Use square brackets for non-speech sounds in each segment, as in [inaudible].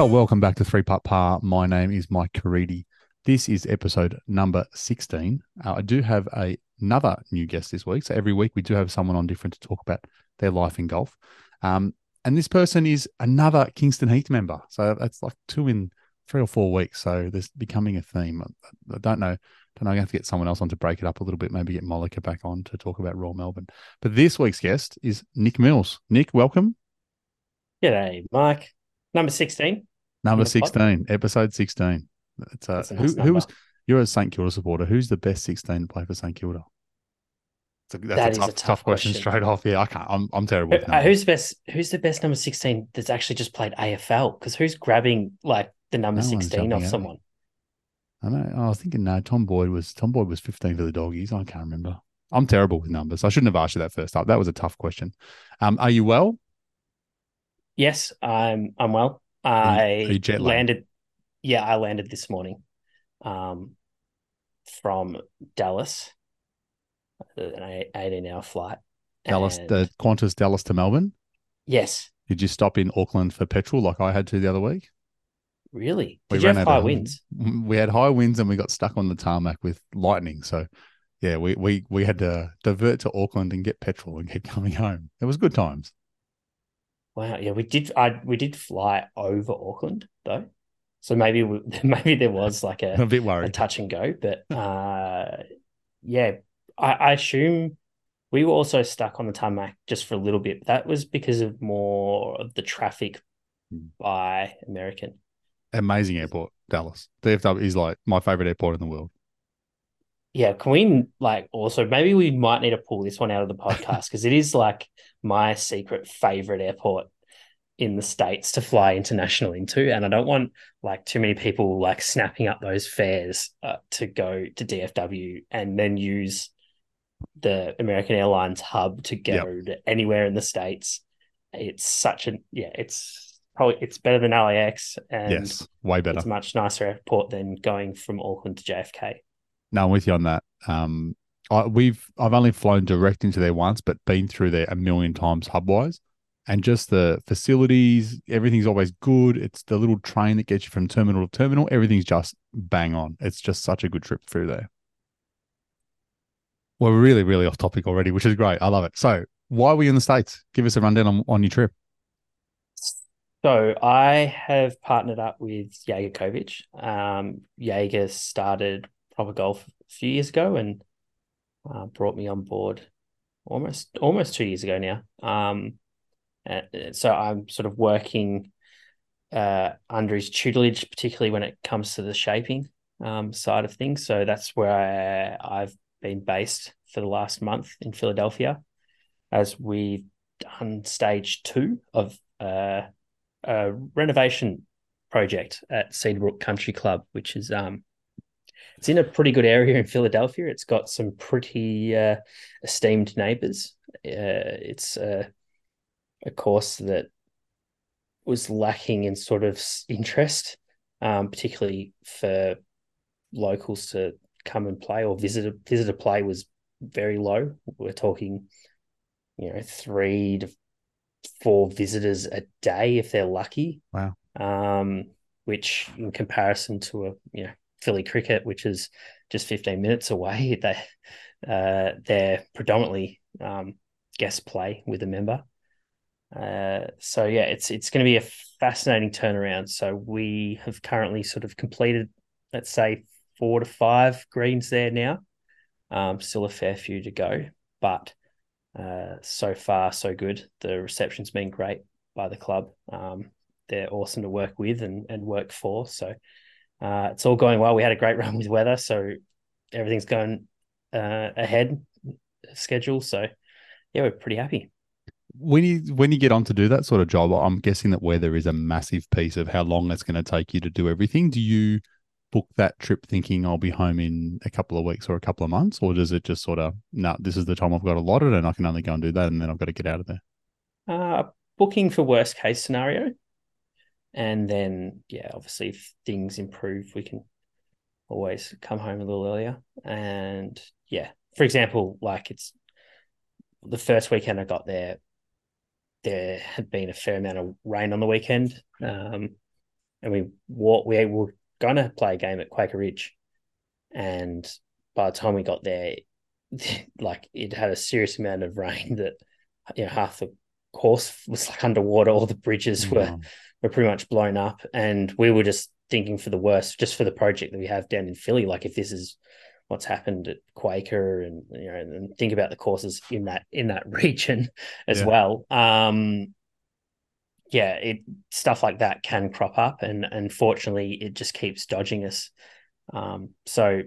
Well, welcome back to Three Putt Par. My name is Mike Caridi. This is episode number 16. Uh, I do have a, another new guest this week. So every week we do have someone on different to talk about their life in golf. Um, and this person is another Kingston Heath member. So that's like two in three or four weeks. So there's becoming a theme. I don't know. Don't know. I have to get someone else on to break it up a little bit. Maybe get Mollica back on to talk about Royal Melbourne. But this week's guest is Nick Mills. Nick, welcome. G'day, Mike. Number 16. Number 16, episode 16. It's, uh, a who, nice who was, you're a St Kilda supporter. Who's the best 16 to play for St Kilda? It's a, that's That a is tough, a tough tough question, question. straight off. Yeah, I can't. I'm, I'm terrible with Uh, who's the best? Who's the best number 16 that's actually just played AFL? Because who's grabbing like the number No 16 jumping off someone? I know. I was thinking, no, Tom Boyd was Tom Boyd was 15 for the doggies. I can't remember. I'm terrible with numbers. I shouldn't have asked you that first up. That was a tough question. Um, are you well? Yes, I'm. I'm well. Are are you I landed. Yeah, I landed this morning, um, from Dallas, an 18 hour flight. Dallas, And- the Qantas Dallas to Melbourne. yes, Did you stop in Auckland for petrol like I had to the other week? really? We Did you have high of- winds? We had high winds and we got stuck on the tarmac with lightning. So, yeah, we we we had to divert to Auckland and get petrol and keep coming home. It was good times. Wow, yeah, we did. I we did fly over Auckland though, so maybe we, [laughs] maybe there was like a [laughs] a, bit a touch and go, but uh, yeah, I, I assume we were also stuck on the tarmac just for a little bit. That was because of more of the traffic Hmm. by American. Amazing airport, Dallas. DFW is like my favorite airport in the world. Yeah, can we like also maybe we might need to pull this one out of the podcast because it is like my secret favorite airport in the states to fly international into, and I don't want like too many people like snapping up those fares uh, to go to DFW and then use the American Airlines hub to go to anywhere in the states. It's such a yeah, it's probably it's better than LAX and yes, way better. it's a much nicer airport than going from Auckland to JFK. No, I'm with you on that. Um, I, we've I've only flown direct into there once, but been through there a million times hubwise, and just the facilities, everything's always good. It's the little train that gets you from terminal to terminal. Everything's just bang on. It's just such a good trip through there. We're really, really off topic already, which is great. I love it. So, why were you in the states? Give us a rundown on, on your trip. So I have partnered up with Jaeger Kovich. Um, Jaeger started proper golf a few years ago and uh, brought me on board almost almost two years ago now. Um, and so I'm sort of working uh, under his tutelage, particularly when it comes to the shaping um, side of things. So that's where I, I've been based for the last month in Philadelphia, as we've done stage two of uh, a renovation project at Cedarbrook Country Club, which is um, it's in a pretty good area in Philadelphia. It's got some pretty uh, esteemed neighbors. Uh, it's uh, a course that was lacking in sort of interest, um, particularly for locals to come and play or visitor visitor play was very low. We're talking, you know, three to four visitors a day if they're lucky. Wow. Um, which in comparison to a you know Philly cricket, which is just 15 minutes away, [laughs] they uh, they're predominantly um, guest play with a member. Uh, so yeah, it's it's going to be a fascinating turnaround. So we have currently sort of completed, let's say, four to five greens there now. Um, still a fair few to go, but uh, so far so good. The reception's been great by the club. Um, they're awesome to work with and, and work for. So uh, it's all going well. We had a great [laughs] run with weather, so everything's going uh, ahead schedule. So yeah, we're pretty happy. When you when you get on to do that sort of job, I'm guessing that weather is a massive piece of how long it's going to take you to do everything. Do you book that trip thinking I'll be home in a couple of weeks or a couple of months, or does it just sort of no, this is the time I've got allotted and I can only go and do that, and then I've got to get out of there? Uh, booking for worst case scenario, and then yeah, obviously if things improve, we can always come home a little earlier. And yeah, for example, like it's the first weekend I got there, there had been a fair amount of rain on the weekend. Um, and we walked. We were going to play a game at Quaker Ridge, and by the time we got there, [laughs] like it had a serious amount of rain that you know half the course was like underwater. All the bridges were Wow. Were pretty much blown up, and we were just thinking for the worst, just for the project that we have down in Philly. Like if this is what's happened at Quaker, and you know, and think about the courses in that in that [laughs] region as Yeah. well. Um, yeah, it stuff like that can crop up, and unfortunately, it just keeps dodging us. Um, so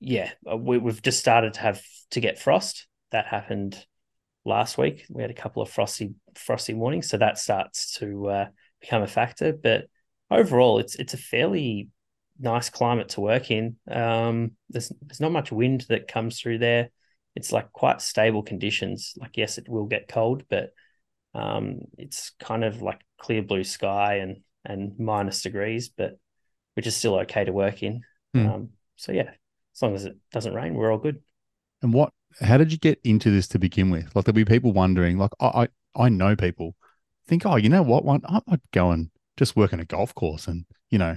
yeah, uh, we, we've just started to have to get frost. That happened last week. We had a couple of frosty frosty mornings, so that starts to uh, become a factor. But overall, it's it's a fairly nice climate to work in. Um, there's there's not much wind that comes through there. It's like quite stable conditions. Like yes, it will get cold, but um, it's kind of like clear blue sky and and minus degrees, but which is still okay to work in. Hmm. Um, so yeah, as long as it doesn't rain, we're all good. And what? How did you get into this to begin with? Like there'll be people wondering. Like I, I, I know people think, oh, you know what? One, I might go and just work in a golf course and you know,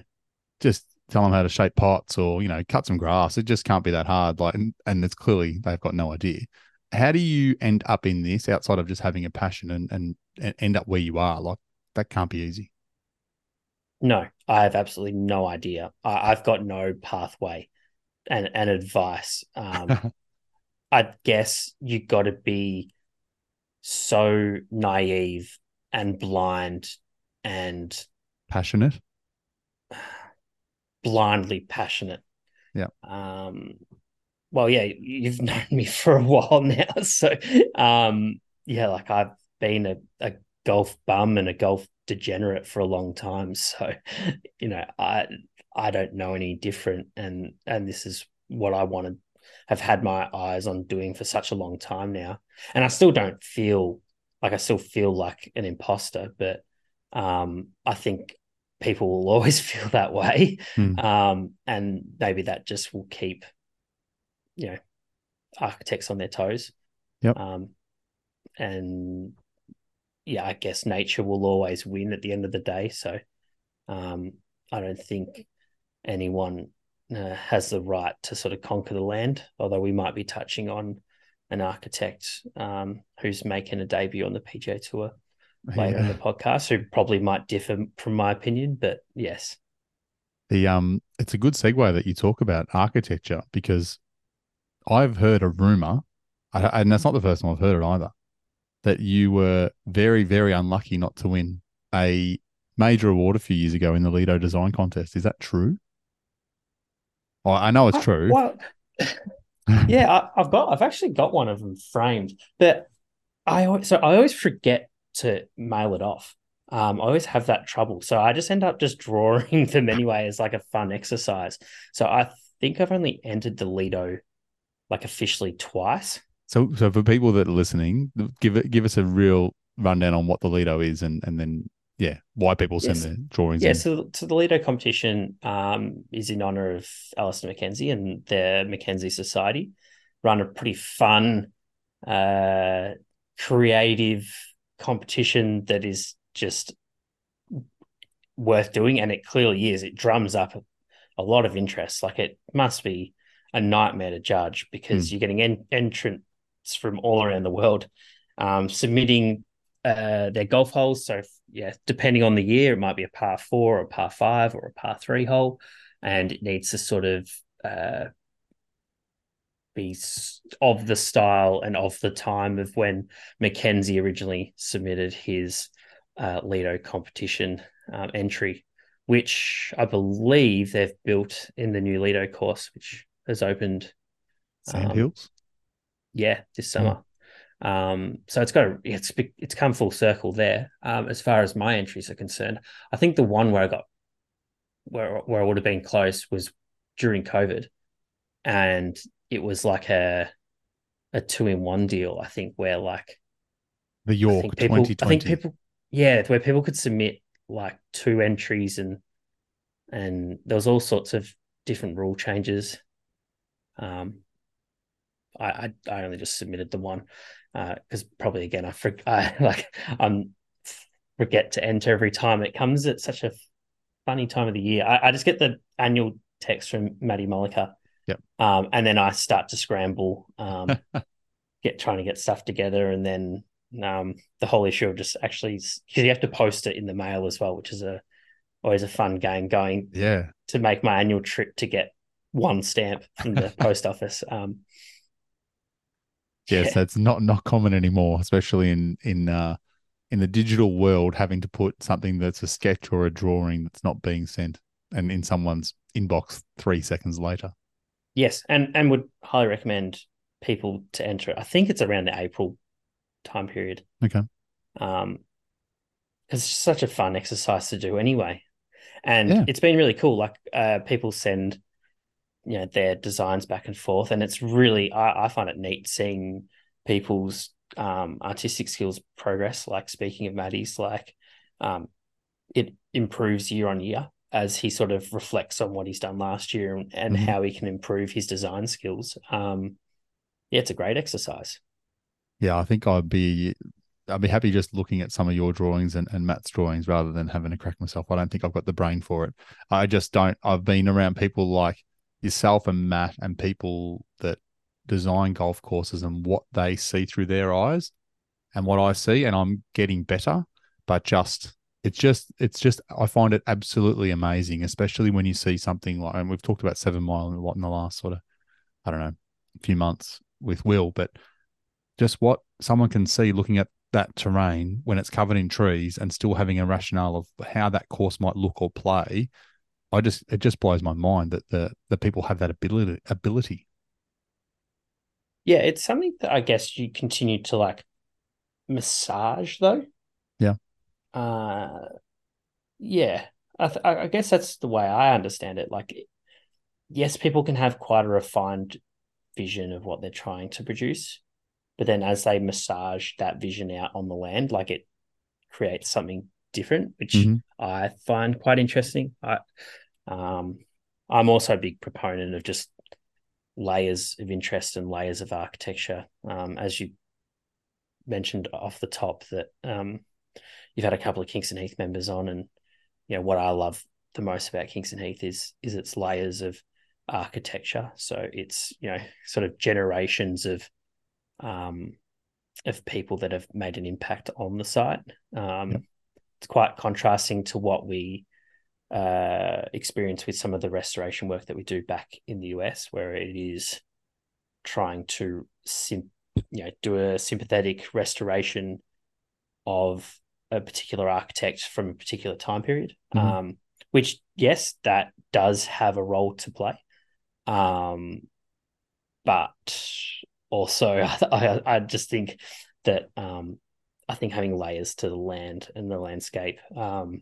just tell them how to shape pots or you know, cut some grass. It just can't be that hard. Like, and, and it's clearly they've got no idea. How do you end up in this outside of just having a passion and and, and end up where you are? Like that can't be easy. No, I have absolutely no idea. I, I've got no pathway and, and advice. Um, [laughs] I guess you've got to be so naive and blind and Passionate. [sighs] blindly passionate. Yeah. Um, well, yeah, you've [laughs] known me for a while now. [laughs] So, um, yeah, like I've been a, a golf bum and a golf degenerate for a long time. [laughs] So, you know, I I don't know any different, and and this is what I want to have had my eyes on doing for such a long time now. And I still don't feel like I still feel like an imposter, but um, I think people will [laughs] always feel that way. Hmm. Um, and maybe that just will keep, you know, architects on their toes. Yep. Um, and yeah, I guess nature will always win at the end of the day. So um, I don't think anyone uh, has the right to sort of conquer the land, although we might be touching on an architect um, who's making a debut on the PGA Tour later in the podcast, who probably might differ from my opinion, but yes. The um, it's a good segue that you talk about architecture because I've heard a rumor, I- and that's not the first time I've heard it either, that you were very, very unlucky not to win a major award a few years ago in the Lido Design Contest. Is that true? Well, I know it's Uh, true. Well, [laughs] [laughs] yeah, I, I've got, I've actually got one of them framed, but I always, so I always forget to mail it off. Um, I always have that trouble, so I just end up just [laughs] drawing them anyway as like a fun exercise. So I think I've only entered the Lido like officially twice. So, so for people that are listening, give it, give us a real rundown on what the Lido is, and and then yeah, why people send Yes. their drawings. Yeah, in. so, so the Lido competition um, is in honor of Alister Mackenzie and the Mackenzie Society. Run a pretty fun, uh, creative competition that is just worth doing, and it clearly is. It drums up a lot of interest. Like it must be a nightmare to judge because you're getting en- entrants from all around the world um, submitting uh, their golf holes. So yeah, depending on the year, it might be a par four or a par five or a par three hole, and it needs to sort of uh, be of the style and of the time of when Mackenzie originally submitted his uh, Lido competition um, entry, which I believe they've built in the new Lido course, which has opened Sand um, Hills. yeah, this summer. Um, so it's got a, it's it's come full circle there. Um, as far as my entries are concerned, I think the one where I got where where I would have been close was during COVID, and it was like a a two in one deal. I think where like The York think people, I think people, yeah, where people could submit like two entries and and there was all sorts of different rule changes. Um, I I, I only just submitted the one because probably again I, for, [laughs] I like I'm forget to enter every time it comes at such a funny time of the year. I, I just get the annual text from Matty Mollica. Yep. Um, and then I start to scramble, um, [laughs] get trying to get stuff together, and then um, the whole issue of just actually because you have to post it in the mail as well, which is a always a fun game going Yeah. to make my annual trip to get one stamp from the [laughs] post office. Um, Yes, that's not not common anymore, especially in in uh in the digital world, having to put something that's a sketch or a drawing that's not being sent and in someone's inbox three seconds later. Yes, and and would highly recommend people to enter it. I think it's around the April time period. Okay. Um, it's such a fun exercise to do anyway, and Yeah. it's been really cool. Like uh, people send, you know, their designs back and forth, and it's really I, I find it neat seeing people's um artistic skills progress. Like speaking of Matty's, like um, it improves year on year as he sort of reflects on what he's done last year and, and Mhm. how he can improve his design skills. Um, yeah, it's a great exercise. Yeah, I think I'd be I'd be happy just looking at some of your drawings and, and Matt's drawings rather than having to crack myself. I don't think I've got the brain for it. I just don't I've been around people like yourself and Matt and people that design golf courses and what they see through their eyes and what I see and I'm getting better, but just it's just it's just I find it absolutely amazing, especially when you see something like and we've talked about seven mile and what in the last sort of I don't know few months with Will, but just what someone can see looking at that terrain when it's covered in trees and still having a rationale of how that course might look or play. I just it just blows my mind that the the people have that ability ability. Yeah, it's something that I guess you continue to like massage though. Yeah. Uh yeah. I th- I I guess that's the way I understand it. Like yes, people can have quite a refined vision of what they're trying to produce, but then as they massage that vision out on the land, like it creates something different, which Mhm. I find quite interesting. I um I'm also a big proponent of just layers of interest and layers of architecture. Um, as you mentioned off the top, that um, you've had a couple of Kingston Heath members on, and you know what I love the most about Kingston Heath is is its layers of architecture. So it's you know sort of generations of um, of people that have made an impact on the site. Um, Yep. It's quite contrasting to what we uh, experience with some of the restoration work that we do back in the US, where it is trying to sim- you know do a sympathetic restoration of a particular architect from a particular time period. Mhm. Um, which yes, that does have a role to play. Um, but also, [laughs] I, I just think that um, I think having layers to the land and the landscape um,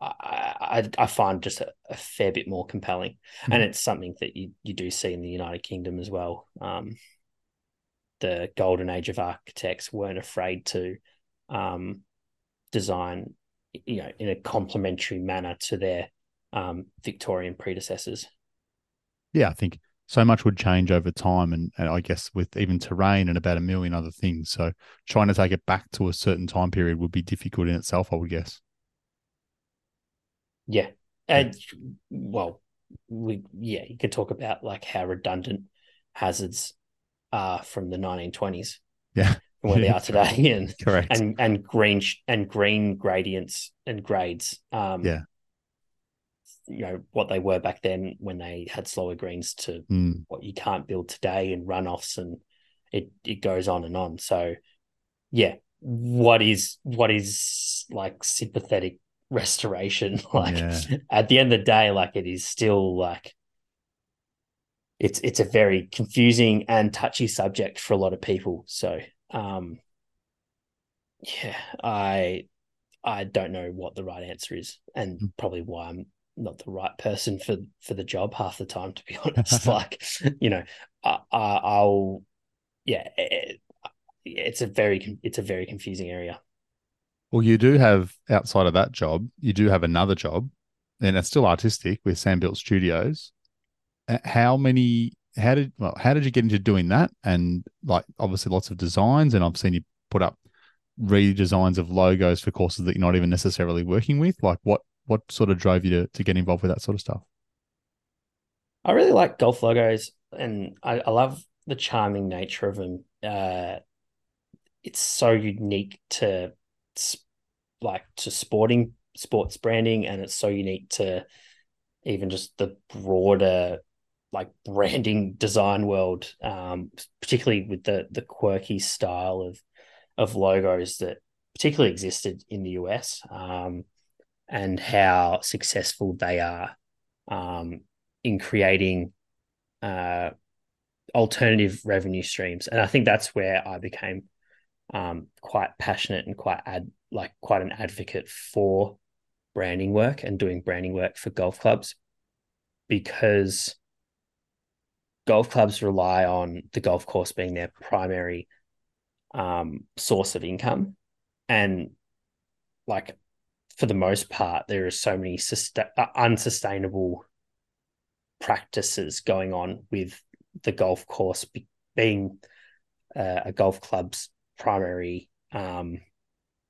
I, I, I find just a, a fair bit more compelling. And it's something that you, you do see in the United Kingdom as well. Um, the golden age of architects weren't afraid to um, design, you know, in a complementary manner to their um, Victorian predecessors. Yeah, I think so much would change over time and, and I guess with even terrain and about a million other things. So trying to take it back to a certain time period would be difficult in itself, I would guess. Yeah. And well, we yeah, you could talk about like how redundant hazards are from the 1920s Yeah. where they [laughs] are today and Correct. and and green and green gradients and grades um Yeah. You know what they were back then when they had slower greens to Mm, what you can't build today and runoffs and it it goes on and on so yeah what is what is like sympathetic [laughs] restoration [laughs] like Yeah. at the end of the day like it is still like it's it's a very confusing and touchy subject for a lot of people so um yeah i i don't know what the right answer is and Mm. probably why i'm not the right person for for the job half the time to be [laughs] honest [laughs] like you know I, I, i'll yeah it, it's a very it's a very confusing area Well, you do have outside of that job, you do have another job, and it's still artistic with Sandbelt Studios. Uh, How many? How did well? How did you get into doing that? And like, obviously, lots of designs, and I've seen you put up redesigns of logos for courses that you're not even necessarily working with. Like, what what sort of drove you to to get involved with that sort of stuff? I really like golf logos, and I, I love the charming nature of them. Uh, it's so unique to like to sporting sports branding, and it's so unique to even just the broader like [laughs] branding design world, um, particularly with the the quirky style of of logos that particularly existed in the US, um, and how successful they are um, in creating uh, alternative revenue streams. And I think that's where I became um, quite passionate and quite ad like quite an advocate for branding work and doing branding work for golf clubs because golf clubs rely on the golf course being their primary um, source of income and like for the most part there are so many uh, unsustainable practices going on with the golf course be- being uh, a golf club's primary um,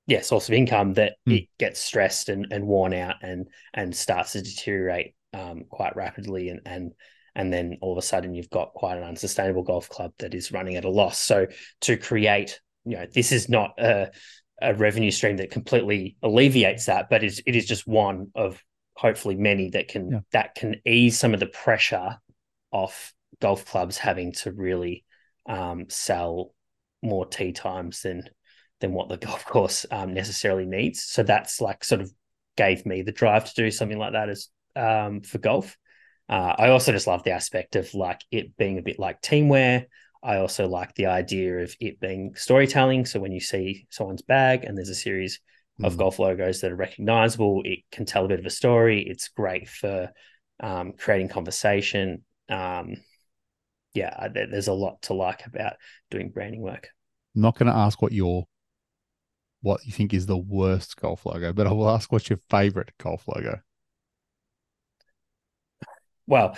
yeah source of income that mm. it gets stressed and, and worn out and and starts to deteriorate um, quite rapidly and and and then all of a sudden you've got quite an unsustainable golf club that is running at a loss so to create you know this is not a, a revenue stream that completely alleviates that but is it is just one of hopefully many that can yeah. that can ease some of the pressure off golf clubs having to really um, sell more tee times than than what the [laughs] golf course um, necessarily needs. So that's like sort of gave me the drive to do something like that as um, for golf. Uh, I also just love the aspect of like it being a bit like teamwear. I also like the idea of it being storytelling. So when you see someone's bag and there's a series mm. of golf logos that are recognizable, it can tell a bit of a story. It's great for um, creating conversation. Um, yeah, there's a lot to like about doing branding work. I'm not going to ask what your what you think is the worst golf logo, but I will ask what's your favorite golf logo. Well,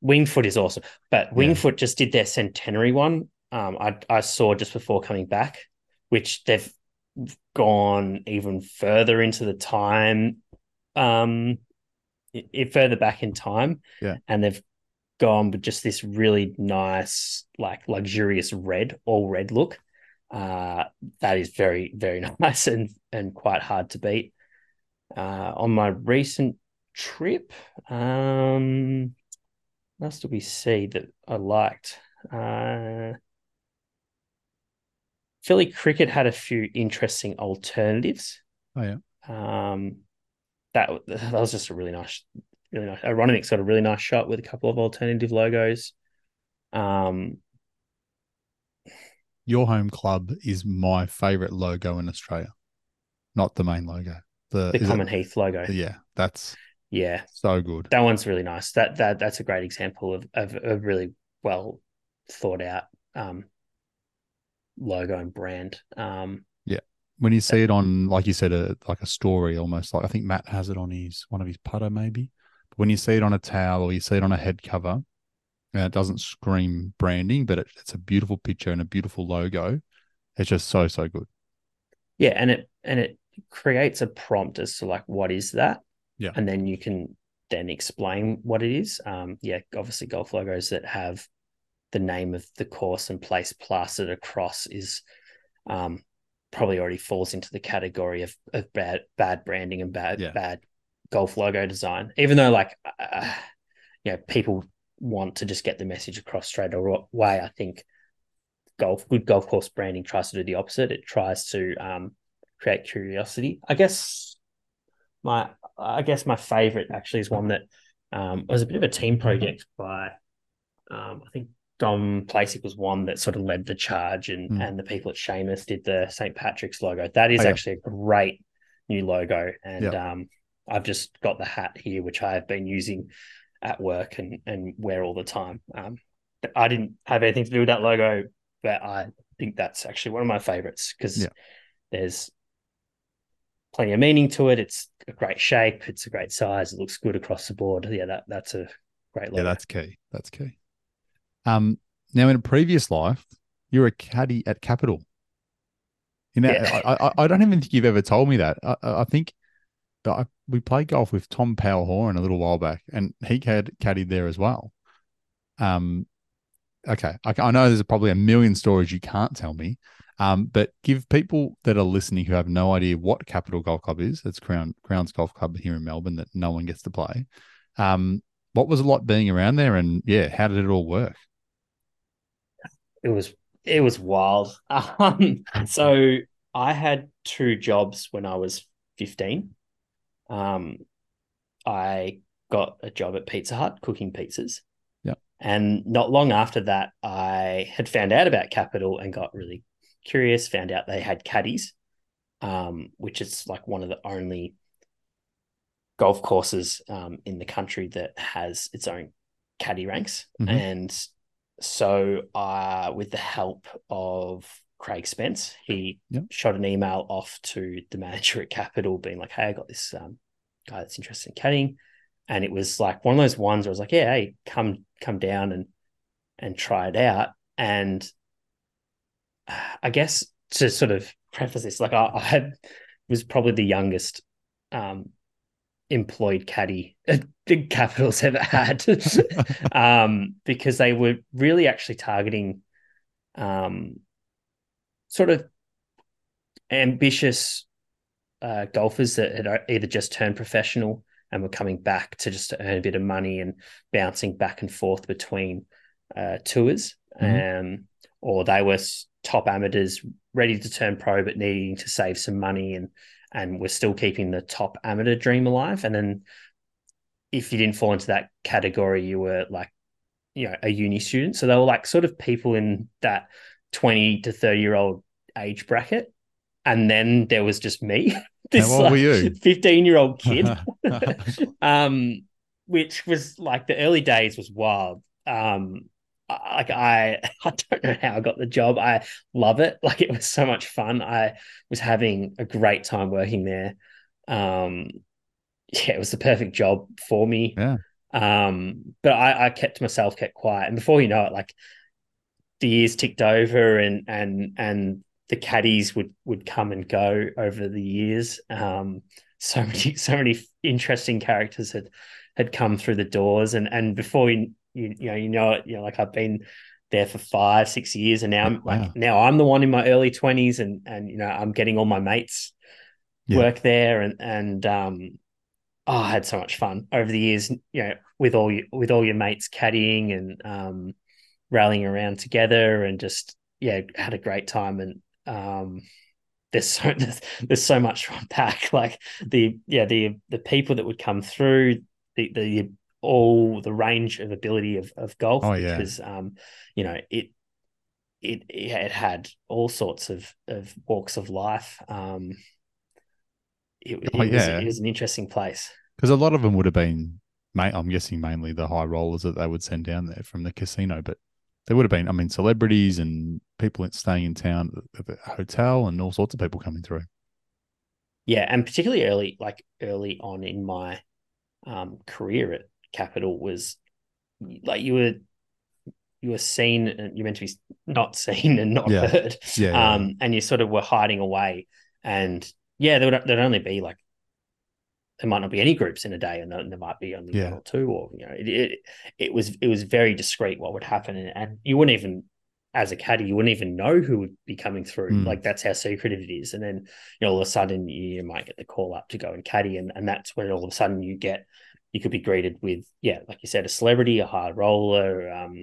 Winged Foot is awesome, but Winged Foot yeah. just did their centenary one. Um, I I saw just before coming back, which they've gone even further into the time, um, it, further back in time, yeah, and they've gone with just this really nice, like luxurious red, all red look. Uh, that is very, very [laughs] nice and and quite hard to beat. Uh, on my recent trip, um, what else did we see that I liked? Uh, Philly Cricket had a few interesting alternatives. Oh yeah. Um, that that was just a really nice, really nice. Aronimink's got a really nice shot with a couple of alternative logos. Um, your home club is my favorite logo in Australia, not the main logo. The, the Common it, Heath logo. Yeah, that's yeah, so good. That one's really nice. That that that's a great example of of a really well thought out um, logo and brand. Um, yeah, when you see it on, like you said, a like a story almost like I think Matt has it on his one of his putter maybe. But when you see it on a towel or you see it on a head cover, and it doesn't scream branding, but it, it's a beautiful picture and a beautiful logo. It's just so so good. Yeah, and it and it creates a prompt as to like what is that, yeah, and then you can then explain what it is. Um, yeah, obviously golf logos that have the name of the course and place plastered across is um, probably already falls into the category of, of bad bad branding and bad yeah. bad golf logo design. Even though like uh, you know people want to just get the message across straight away. I think golf, good golf course branding tries to do the opposite. It tries to um, create curiosity. I guess my, I guess my favorite actually is one that um, was a bit of a team project by, um, I think Dom Plasic was one that sort of led the charge, and mm. and the people at Seamus did the St Patrick's logo. That is oh, yeah. actually a great new logo, and yeah. um, I've just got the hat here, which I have been using at work and and wear all the time. Um, I didn't have anything to do with that logo, but I think that's actually one of my favorites because yeah. there's plenty of meaning to it. It's a great shape. It's a great size. It looks good across the board. Yeah, that that's a great logo. Yeah, that's key. That's key. Um, now in a previous life, you're a caddy at Capital. You know, yeah. I, I, I don't even think you've ever told me that. I, I think I, we played golf with Tom Power Horan a little while back, and he had caddied there as well. Um, okay, I, I know there's probably a million stories you can't tell me, um, but give people that are listening who have no idea what Capital Golf Club is. It's Crown Crowns Golf Club here in Melbourne that no one gets to play. Um, what was it like being around there, and yeah, how did it all work? It was it was wild. [laughs] Um, so I had two jobs when I was 15. Um, I got a job at Pizza Hut cooking pizzas. Yeah. And not long after that, I had found out about Capital and got really curious, found out they had caddies, um, which is like one of the only golf courses um, in the country that has its own caddy ranks. Mhm. And so, uh, with the help of Craig Spence, he Yep. shot an email off to the manager at Capital, being like, "Hey, I got this um, guy that's interested in caddying," and it was like one of those ones where I was like, "Yeah, hey, come come down and and try it out." And I guess to sort of preface this, like I, I had was probably the youngest um, employed caddy [laughs] the Capitals ever had, [laughs] um, because they were really actually targeting um, sort of ambitious uh, golfers that had either just turned professional and were coming back to just to earn a bit of money and bouncing back and forth between uh, tours, um, or they were top amateurs ready to turn pro but needing to save some money and and we're still keeping the top amateur dream alive. And then if you didn't fall into that category, you were like, you know, a uni student. So they were like sort of people in that 20 to 30 year old age bracket. And then there was just me, [laughs] this How old were you? [laughs] 15 year old kid, [laughs] um, which was like the early days was wild. Um, like I, [laughs] I don't know how I got the job. I love it. [laughs] Like it was so much fun. I was having a great time working there. Um, yeah, it was the perfect job for me. Yeah. Um, but I, I kept myself, kept quiet, and before you know it, like the years ticked over, and and and the caddies would would come and go over the years. Um, so [laughs] many so many interesting characters had had come through the doors, and and before you you, you know you know it, you know like I've been there for five six years, and now I'm Wow. like now I'm the one in my early twenties, and and you know I'm getting all my mates Yeah. work there, and and um oh, I had so much fun over the years, you know, with all you with all your mates caddying and um, rallying around together, and just yeah, had a great time. And um, there's so [laughs] there's, there's so much to unpack. [laughs] Like the yeah the the people that would come through the the all the range of ability of of golf Oh, yeah. because um you know it it it had all sorts of of walks of life um it, it Oh, was yeah. it was an interesting place Because a lot of them would have been, I'm guessing mainly the high rollers that they would send down there from the casino, but there would have been, I mean, celebrities and people staying in town at the hotel and all sorts of people coming through. Yeah, and particularly early, like early on in my um, career at Capital was like you were you were seen and you're meant to be not seen and not Yeah. heard. Yeah. yeah, Um, and you sort of were hiding away. And yeah, there would there'd only be like there might not be any groups in a day, and there, there might be only one or two, or you know, it, it it was it was very discreet what would happen, and, and you wouldn't even as a caddy, you wouldn't even know who would be coming through. Mm. Like that's how secretive it is. And then you know, all of a sudden you might get the call up to go and caddy, and, and that's when all of a sudden you get you could be greeted with, yeah, like you said, a celebrity, a hard roller, um,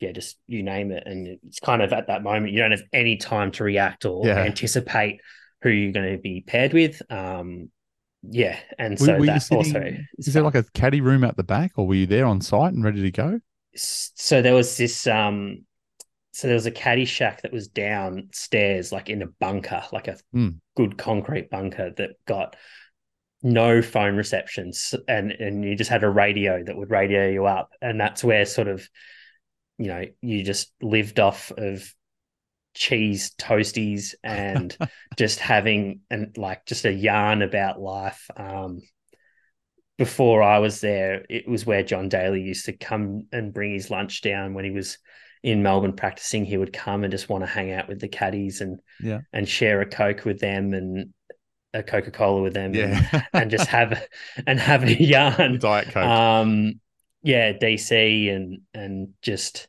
yeah, just you name it. And it's kind of at that moment you don't have any time to react or Yeah. anticipate who you're going to be paired with. Um, yeah, and so were sitting- also Is there like a caddy room at the back or were you there on site and ready to go? so there was this um so there was a caddy shack that was downstairs like in a bunker like a Hmm. good concrete bunker that got no phone receptions and and you just had a radio that would radio you up and that's where sort of you know you just lived off of cheese toasties and [laughs] just having and like just a yarn about life um before I was there, it was where John Daly used to come and bring his lunch down when he was in Melbourne practicing. He would come and just want to hang out with the caddies and Yeah. and share a coke with them. And a Coca Cola with them, Yeah. and, [laughs] and just have and have a yarn. Diet Coke. Um, yeah, DC and and just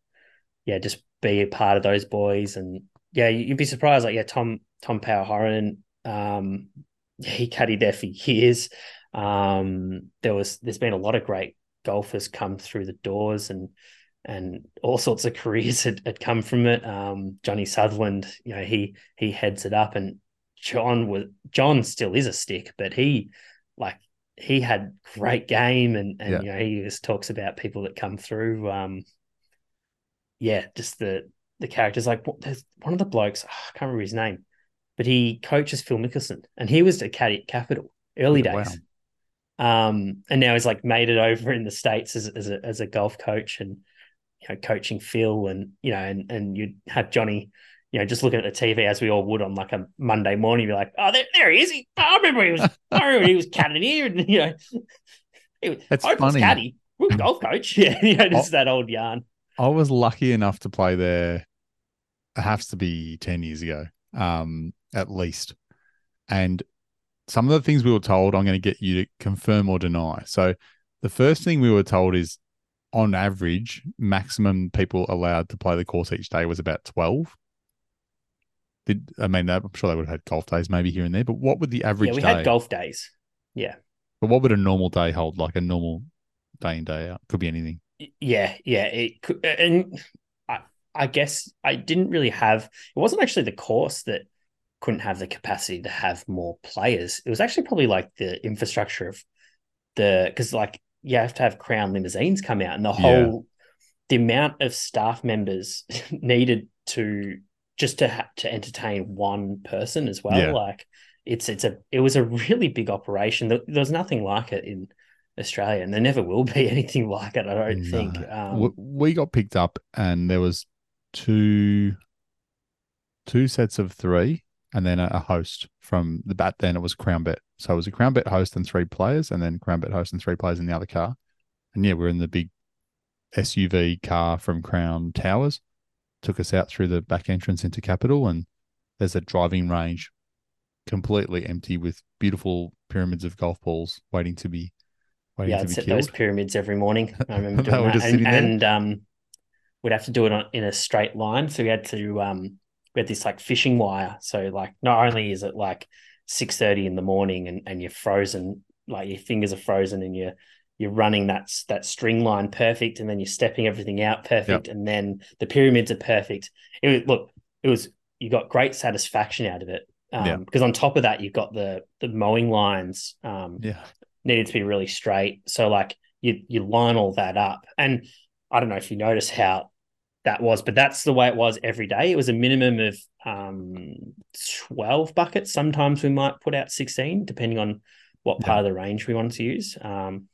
yeah, just be a part of those boys, and yeah, you'd be surprised. Like yeah, Tom Tom Power Horan, um, he caddied there for years. Um, there was there's been a lot of great golfers come through the doors and and all sorts of [laughs] careers had, had come from it. Um, Johnny Sutherland, you know, he he heads it up, and John was John still is a stick, but he like he had great game, and and Yeah. you know he just talks about people that come through. Um, yeah, just the the characters. Like there's one of the blokes, I can't remember his name, but he coaches Phil Mickelson, and he was at Caddy Capital early wow. days. Um, and now he's like made it over in the states as as a as a golf coach and you know coaching Phil and you know and and you'd have Johnny, you know, just looking at the TV as we all would on like a Monday morning, be like, oh, there, there he is. He, I remember he was, I remember he was here, and you know, he was It's funny. caddy, golf coach, [laughs] yeah, you know, just that old yarn. I was lucky enough to play there. It has to be ten years ago, um, at least. And some of the things we were told, I'm going to get you to confirm or deny. So, the first thing we were told is, on average, maximum people allowed to play the course each day was about twelve. Did I mean? I'm sure they would have had golf days maybe here and there, but what would the average Yeah, we day? had golf days. Yeah, But what would a normal day hold? Like a normal day in day out could be anything. yeah, yeah. It could, and I, I guess I didn't really have. It wasn't actually the course that couldn't have the capacity to have more players. It was actually probably like the infrastructure of the because like you have to have Crown limousines come out, and the whole the amount of staff members [laughs] needed to just to ha- to entertain one person as well. Yeah. Like it's it's a it was a really big operation. There, there was nothing like it in Australia, and there never will be [laughs] anything like it. I don't No. think. Um, we got picked up and there was two two sets of three and then a, a host from the bat then it was crown bet so it was a crown bet host and three players and then crown bet host and three players in the other car and yeah we're in the big suv car from crown towers took us out through the back entrance into capital and there's a driving range completely empty with beautiful pyramids of golf balls waiting to be waiting yeah, to I'd be set killed those pyramids every morning. [laughs] I remember doing that, and, and um, we'd have to do it on, in a straight line. So we had to um, we had this like fishing wire. So like, not only is it like six thirty in the morning, and and you're frozen, like your fingers are frozen, and you're you're running that that string line perfect, and then you're stepping everything out perfect, and then the pyramids are perfect. It was look, it was you got great satisfaction out of it. Um, Yeah. because on top of that, you've got the the mowing lines. Um, yeah needed to be really straight. So like you you line all that up. And I don't know if you notice how that was, but that's the way it was every day. It was a minimum of um 12 buckets. Sometimes we might put out 16, depending on what part of the range we wanted to use. Um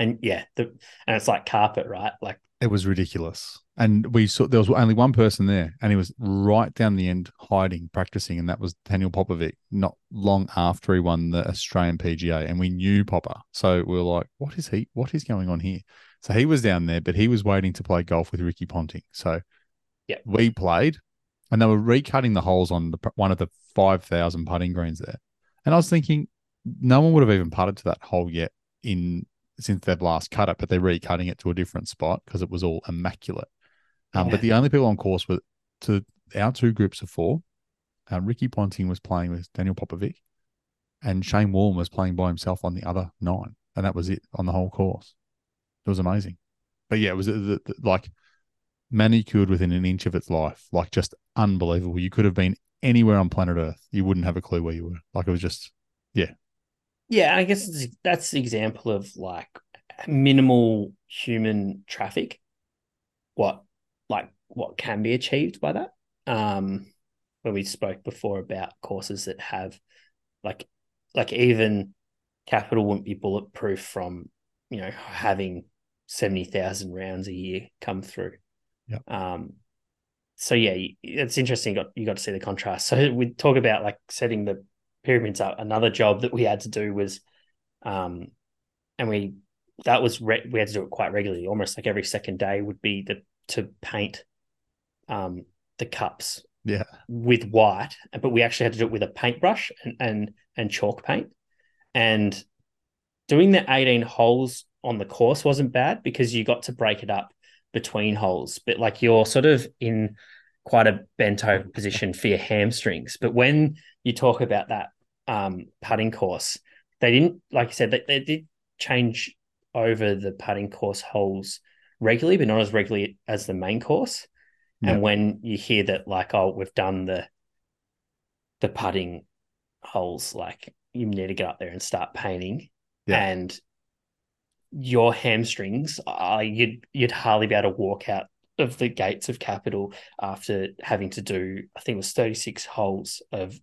and yeah, the and it's like carpet, right? Like It was ridiculous. And we saw there was only one person there, and he was right down the end hiding, practicing, and that was Daniel Popovic, not long after he won the Australian PGA. And we knew Popper. So we were like, what is he what is going on here? So he was down there, but he was waiting to play golf with Ricky Ponting. So Yeah. we played, and they were recutting the holes on the, one of the 5,000 putting greens there. And I was thinking, no one would have even putted to that hole yet in since they've last cut it, but they're recutting it to a different spot because it was all immaculate. Um, Yeah. But the only people on course were to our two groups of four. Uh, Ricky Ponting was playing with Daniel Popovic, and Shane Warne was playing by himself on the other nine, and that was it on the whole course. It was amazing, but yeah, it was uh, the, the, like manicured within an inch of its life, like just unbelievable. You could have been anywhere on planet Earth, you wouldn't have a clue where you were. Like it was just Yeah, I guess it's, that's the example of like minimal human traffic. What like what can be achieved by that? Um, when we spoke before about courses that have like like even capital wouldn't be bulletproof from you know having seventy thousand rounds a year come through. Yep. Um, so yeah, it's interesting. You got you got to see the contrast. So we talk about like setting the pyramids up. Another job that we had to do was, um, and we that was re- we had to do it quite regularly, almost like every second day would be the to paint, um, the cups Yeah. with white, but we actually had to do it with a paintbrush and and, and chalk paint. And doing the 18 holes on the course wasn't bad because you got to break it up between holes, but like you're sort of in quite a bent over position for your hamstrings. But when you talk about that um, putting course, they didn't, like you said, they, they did change over the putting course holes regularly, but not as regularly as the main course. Yeah. And when you hear that, like, oh, we've done the the putting holes, like you need to get up there and start painting, Yeah. and your hamstrings, uh, you'd you'd hardly be able to walk out of the gates of Capital after having to do, I think it was thirty six holes of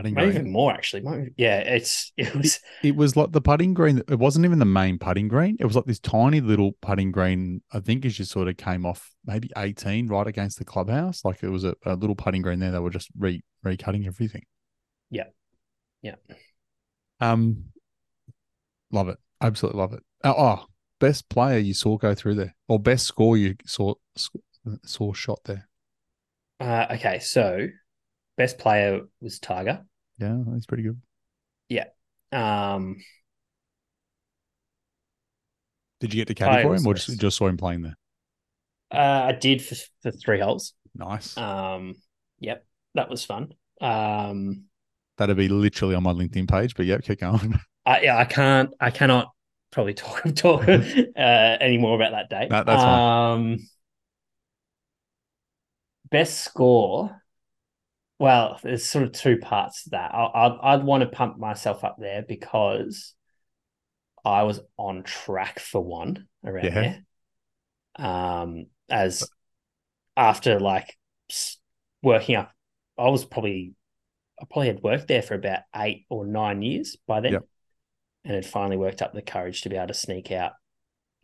Putting maybe green. even more actually. Yeah, it's it was It was like the putting green. It wasn't even the main putting green. It was like this tiny little putting green. I think as you sort of came off maybe 18 right against the clubhouse. Like it was a, a little putting green there. They were just re recutting everything. Yeah. Yeah. Um, love it. Absolutely love it. Oh, oh, best player you saw go through there, or best score you saw saw shot there. uh, okay. So best player was Tiger. Yeah, that's pretty good. Yeah. Um, Did you get to caddy for him, or just, just saw him playing there? uh, I did for, for three holes. Nice. Um, yep, that was fun. Um, That'd be literally on my LinkedIn page. But yep, keep going. [laughs] I yeah, I can't, I cannot probably talk [laughs] talk uh, any more about that day. That- that's fine. Um, best score. Well, there's sort of two parts to that. I, I'd, I'd want to pump myself up there because I was on track for one around Yeah. there. Um, as after like working up, I was probably I probably had worked there for about eight or nine years by then, Yep. and had finally worked up the courage to be able to sneak out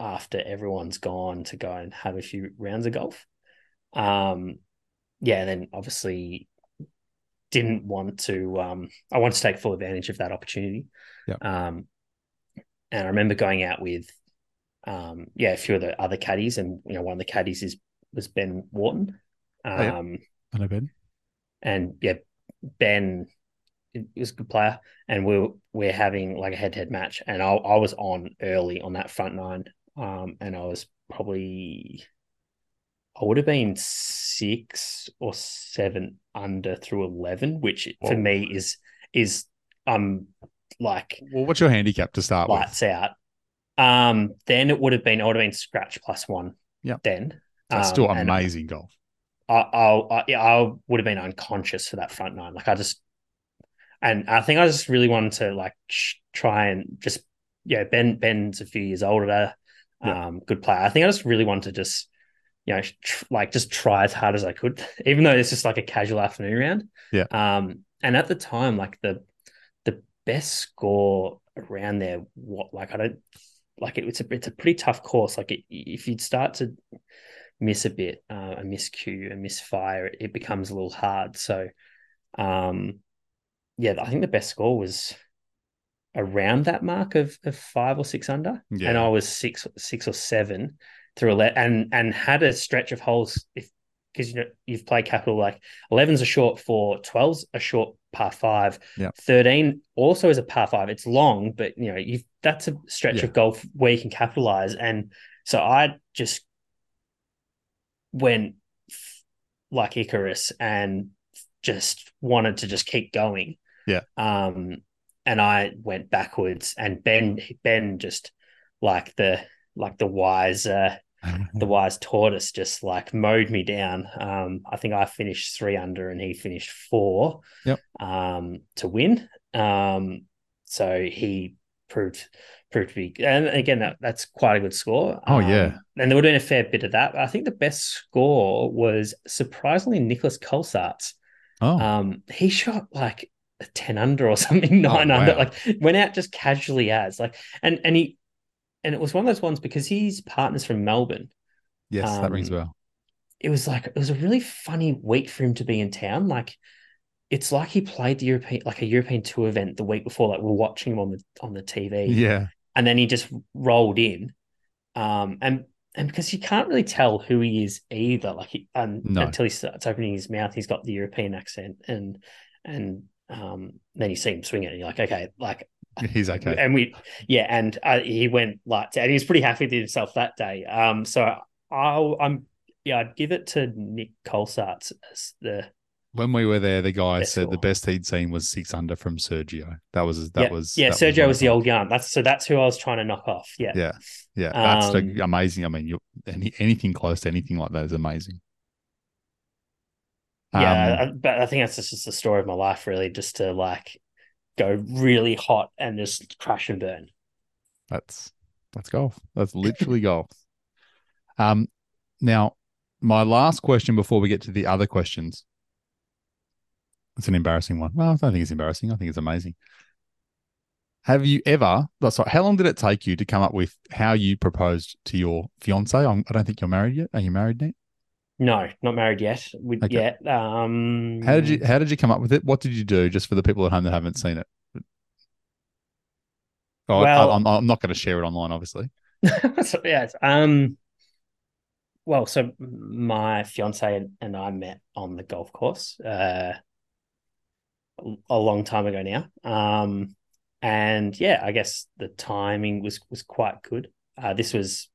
after everyone's gone to go and have a few rounds of golf. Um, yeah, and then obviously didn't want to. Um, I wanted to take full advantage of that opportunity. Um, and I remember going out with, um, yeah, a few of the other caddies, and you know, one of the caddies is was Ben Wharton. Um, yeah. I know, Ben. and yeah, Ben is a good player, and we we're we're having like a head to head match, and I I was on early on that front nine, um, and I was probably I would have been six or seven under through eleven, which Whoa. for me is is um like Well, what's your handicap to start with? lights out. Um, then it would have been I would have been scratch plus one. Yep. Then that's Um, still amazing golf. I, I, I, yeah, I would have been unconscious for that front nine. Like I just, and I think I just really wanted to like try and just, yeah, Ben, Ben's a few years older, Yeah. um, good player. I think I just really wanted to just, you know, tr- like just try as hard as I could, [laughs] even though it's just like a casual afternoon round. Yeah. Um, and at the time, like the, the best score around there, what, like I don't, like it, it's a, it's a pretty tough course. Like it, if you'd start to miss a bit, uh, a miscue, a misfire, it, it becomes a little hard. So, um, yeah, I think the best score was around that mark of, of five or six under, Yeah. and I was six, six or seven through eleven, and and had a stretch of holes if because you know you've played capital like 11's a short four, 12's a short par five, Yeah. 13 also is a par five. It's long, but you know you've that's a stretch Yeah. of golf where you can capitalize, and so I just went f- like Icarus and just wanted to just keep going. Yeah. Um, and I went backwards, and Ben Ben just like the like the wise uh, the wise tortoise just like mowed me down. Um, I think I finished three under, and he finished four. Yep. Um, to win. Um, so he proved proved to be, and again that that's quite a good score. Oh, Um, yeah. and there would have been a fair bit of that. But I think the best score was surprisingly Nicolas Colsaerts. oh, Um, he shot like a 10 under or something, [laughs] nine under, like went out just casually as like, and, and he, and it was one of those ones because he's partners from Melbourne. yes, that rings a um, bell. It was like, it was a really funny week for him to be in town. Like, it's like he played the European, like a European tour event the week before. Like, we're watching him on the, on the TV Yeah. and then he just rolled in. Um, and and because you can't really tell who he is either, like he, um, No. until he starts opening his mouth, he's got the European accent, and and um, then you see him swing it, and you're like, okay, like [laughs] He's okay. and we yeah and uh, he went like and he was pretty happy with himself that day um so I'll, i'm yeah i'd give it to nick Colsaerts as the When we were there, the guy said the best he'd seen was six under from Sergio. That was that yeah, was yeah that sergio one was the old yarn that's so that's who i was trying to knock off yeah Yeah, yeah, that's the- Um, amazing. I mean, you any anything close to anything like that is amazing. yeah Um, I- but i think that's just the story of my life really just to like go really hot and just crash and burn That's that's golf. That's literally [laughs] golf. Um, now my last question before we get to the other questions. It's an embarrassing one. Well, I don't think it's embarrassing. I think it's amazing. Have you ever? oh, Sorry, how long did it take you to come up with how you proposed to your fiance? I'm, I don't think you're married yet. Are you married now? No not married yet we, Okay. yet um How did you How did you come up with it? What did you do? Just for the people at home that haven't seen it. Oh, Well- I, I'm, I'm not going to share it online, obviously. [laughs] so, yes. Um. Well, so my fiance and I met on the golf course uh, a long time ago now. Um, and yeah, I guess the timing was was quite good. Uh, this was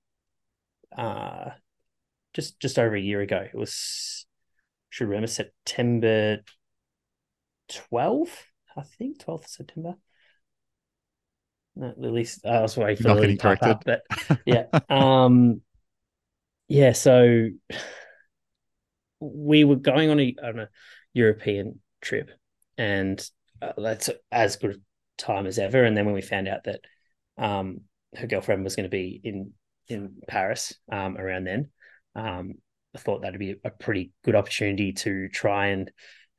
uh, just just over a year ago. It was should remember September twelfth, I think twelfth of September. No, Lily, I was waiting for Not Lily getting to up, corrected. but [laughs] yeah. Um yeah, so we were going on a on a European trip and uh, that's as good a time as ever and then when we found out that um her girlfriend was going to be in in Paris um around then um I thought that'd be a pretty good opportunity to try and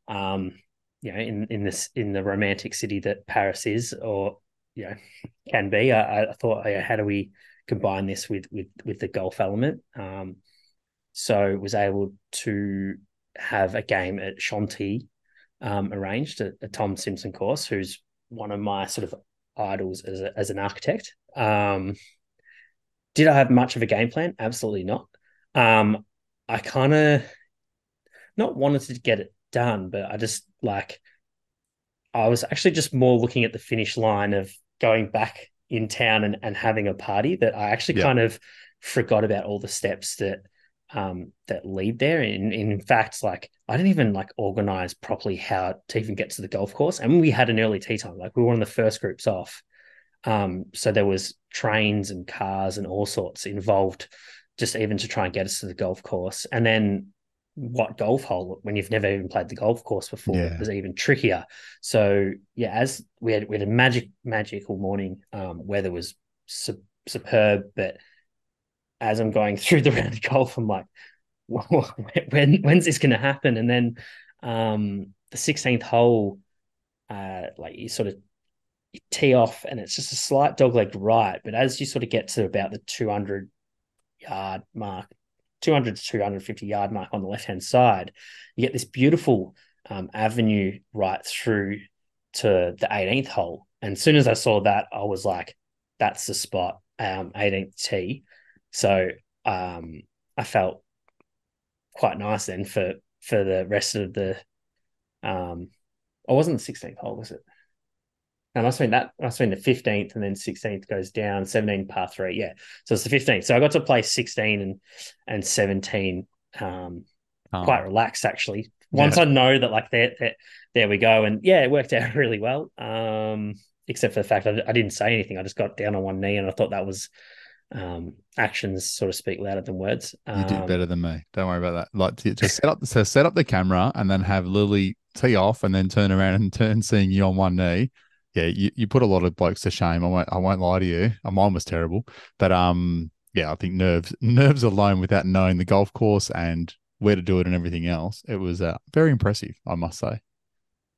um you know in in this in the romantic city that Paris is or you know can be I, I thought yeah, how do we combine this with with with the golf element. Um, so was able to have a game at Chantilly um, arranged at a Tom Simpson course, who's one of my sort of idols as a, as an architect. Um, did I have much of a game plan? Absolutely not. Um, I kind of not wanted to get it done, but I just like I was actually just more looking at the finish line of going back in town and, and having a party that I actually Yeah. kind of forgot about all the steps that um that lead there. In in fact, like I didn't even like organize properly how to even get to the golf course. And we had an early tea time. Like we were one of the first groups off. Um, so there was trains and cars and all sorts involved just even to try and get us to the golf course. And then what golf hole when you've never even played the golf course before Yeah. was even trickier. So yeah, as we had we had a magic magical morning. Um, weather was su- superb, but as I'm going [laughs] through the round of golf, I'm like, when when's this going to happen? And then um, the 16th hole, uh, like you sort of you tee off, and it's just a slight dogleg right. But as you sort of get to about the 200 yard mark, 200 to 250 yard mark on the left hand side, you get this beautiful um, avenue right through to the 18th hole. And as soon as I saw that, I was like, that's the spot, um, 18th tee. So um, I felt quite nice then for for the rest of the. Um, I wasn't the 16th hole, was it? No, must have been that. Must have been the 15th, and then 16th goes down. 17 par three, yeah. So it's the 15th. So I got to play 16 and and 17. Um, Um, quite relaxed actually. Once Yeah. I know that like there, there, there we go, and yeah, it worked out [laughs] really well. Um, except for the fact I, I didn't say anything. I just got down on one knee, and I thought that was um, actions sort of speak louder than words. You did Um, better than me. Don't worry about that. Like to, to set up to set up the camera and then have Lily tee off and then turn around and turn seeing you on one knee. Yeah, you, you put a lot of blokes to shame. I won't I won't lie to you. Uh, Mine was terrible. But um yeah, I think nerves [laughs] nerves alone without knowing the golf course and where to do it and everything else. It was uh, very impressive, I must say.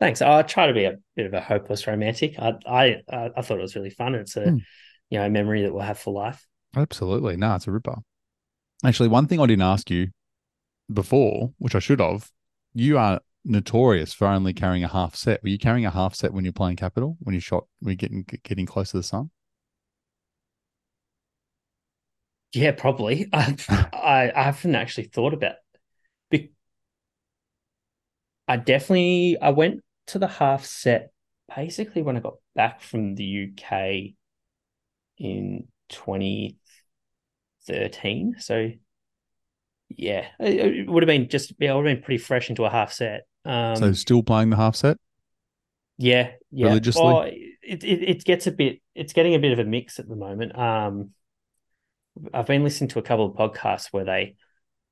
Thanks. I try to be a bit of a hopeless romantic. I I I I thought it was really fun. It's a Hmm. you know a memory that we'll have for life. Absolutely. No, it's a ripper. Actually, one thing I didn't ask you before, which I should have, you are notorious for only carrying a half set. Were you carrying a half set when you're playing capital? When you shot, you're getting getting close to the sun? Yeah, probably. [laughs] I, I, I haven't actually thought about. Be- I definitely I went to the half set basically when I got back from the UK in 2013. So yeah, it, it would have been just yeah, it would have been pretty fresh into a half set. Um, so still playing the half set? Yeah, yeah. Religiously? Well, it, it it gets a bit. It's getting a bit of a mix at the moment. Um, I've been listening to a couple of podcasts where they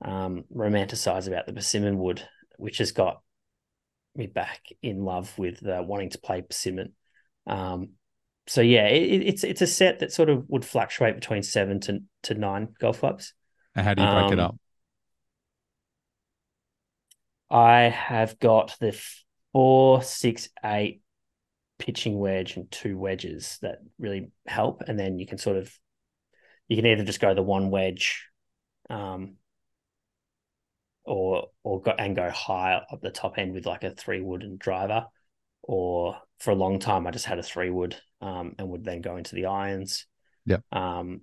um romanticize about the persimmon wood, which has got me back in love with uh, wanting to play persimmon. Um, so yeah, it, it's it's a set that sort of would fluctuate between seven to to nine golf clubs. And how do you break Um, it up? I have got the four, six, eight pitching wedge and two wedges that really help. And then you can sort of you can either just go the one wedge, um, or or go and go high up the top end with like a three wood and driver. Or for a long time, I just had a three wood, um, and would then go into the irons. Yeah. Um,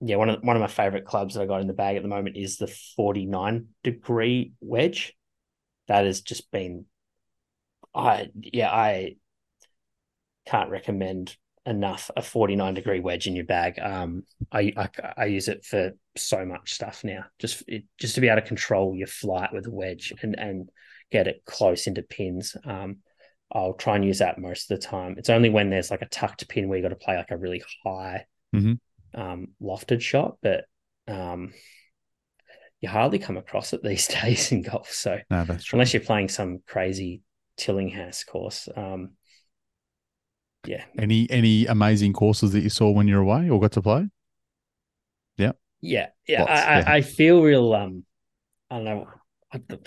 yeah, one of one of my favorite clubs that I got in the bag at the moment is the 49 degree wedge. That has just been I yeah, I can't recommend enough a 49 degree wedge in your bag. Um I I, I use it for so much stuff now. Just it, just to be able to control your flight with a wedge and and get it close into pins. Um I'll try and use that most of the time. It's only when there's like a tucked pin where you got to play like a really high Mhm. Um, lofted shot, but um, you hardly come across it [laughs] these days in golf. So No, unless you're playing some crazy Tillinghast course, um, yeah, Any any amazing courses that you saw when you're away or got to play? yeah, yeah. Lots, I, yeah. I, I feel real. Um, I don't know what the,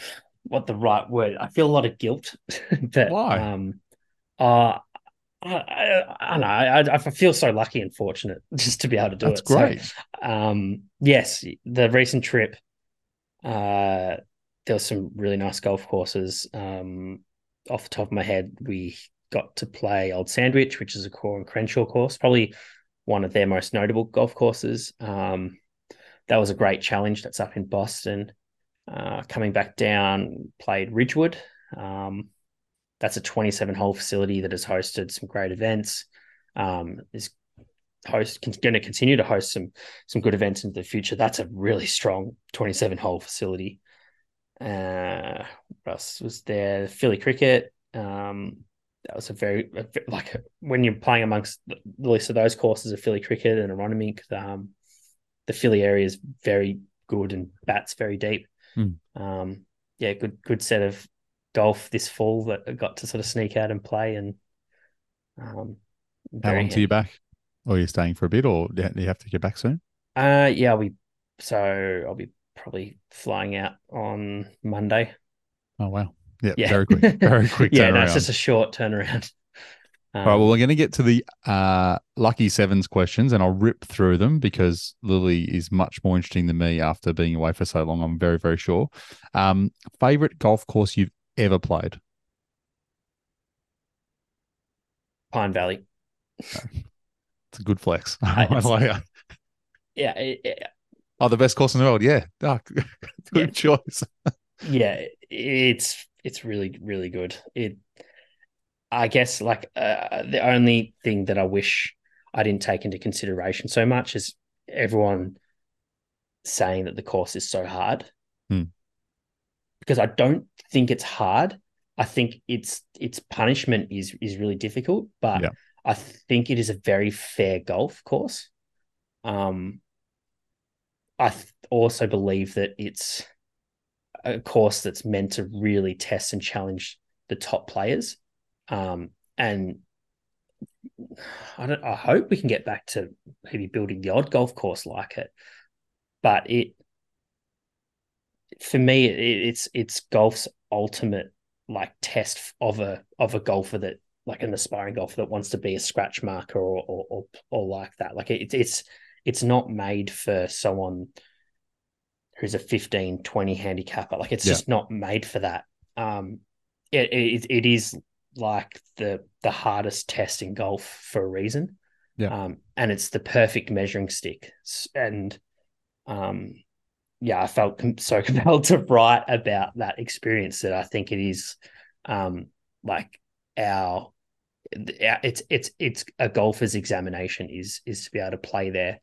what the right word. I feel a lot of guilt. [laughs] that, Why? Um, uh, I, I, know. I, I feel so lucky and fortunate [laughs] just to be able to do That's it. So, great. um, yes, the recent trip, uh, there was some really nice golf courses. Um, off the top of my head, we got to play Old Sandwich, which is a Coore and Crenshaw course, probably one of their most notable golf courses. Um, that was a great challenge. That's up in Boston. Uh, coming back down, played Ridgewood. Um, that's a 27 hole facility that has hosted some great events. Um, is host going to continue to host some some good events into the future. That's a really strong 27 hole facility. Uh, else was there? Philly cricket. Um, that was a very like when you're playing amongst the list of those courses of Philly cricket and Aronimink, um, the Philly area is very good and bats very deep. Hmm. Um, yeah, good good set of golf this fall that I got to sort of sneak out and play and um How long till you back? Or you're staying for a bit, or do you have to get back soon? Uh, yeah, I'll be so I'll be probably flying out on Monday. Oh wow, yeah, Yeah, very quick, [laughs] very quick yeah, turnaround. no, it's just a short turnaround. Um, [laughs] All right, well, we're going to get to the uh, lucky sevens questions, and I'll rip through them because Lily is much more interesting than me after being away for so long. I'm very, very sure. Um, favorite golf course you've ever played? Pine Valley. [laughs] It's a good flex. [laughs] I- like. Yeah, it- it- oh, the best course in the world. Yeah, [laughs] Ah, good Yeah. choice. yeah, it's it's really really good. It, I guess, like uh, the only thing that I wish I didn't take into consideration so much is everyone saying that the course is so hard. Because I don't think it's hard. I think it's its punishment is is really difficult, but Yeah. I think it is a very fair golf course. Um, I th- also believe that it's a course that's meant to really test and challenge the top players. Um, and I don't. I hope we can get back to maybe building the odd golf course like it. But it, for me, it, it's it's golf's ultimate like test of a of a golfer that like an aspiring golfer that wants to be a scratch marker or or or, or like that. Like it, it's it's not made for someone who's a 15 20 handicapper like it's Yeah. just not made for that um it, it it is like the the hardest test in golf for a reason Yeah. Um, and it's the perfect measuring stick. And um, yeah, I felt so [laughs] compelled to write about that experience that I think it is um, like our it's it's it's a golfer's examination is is to be able to play there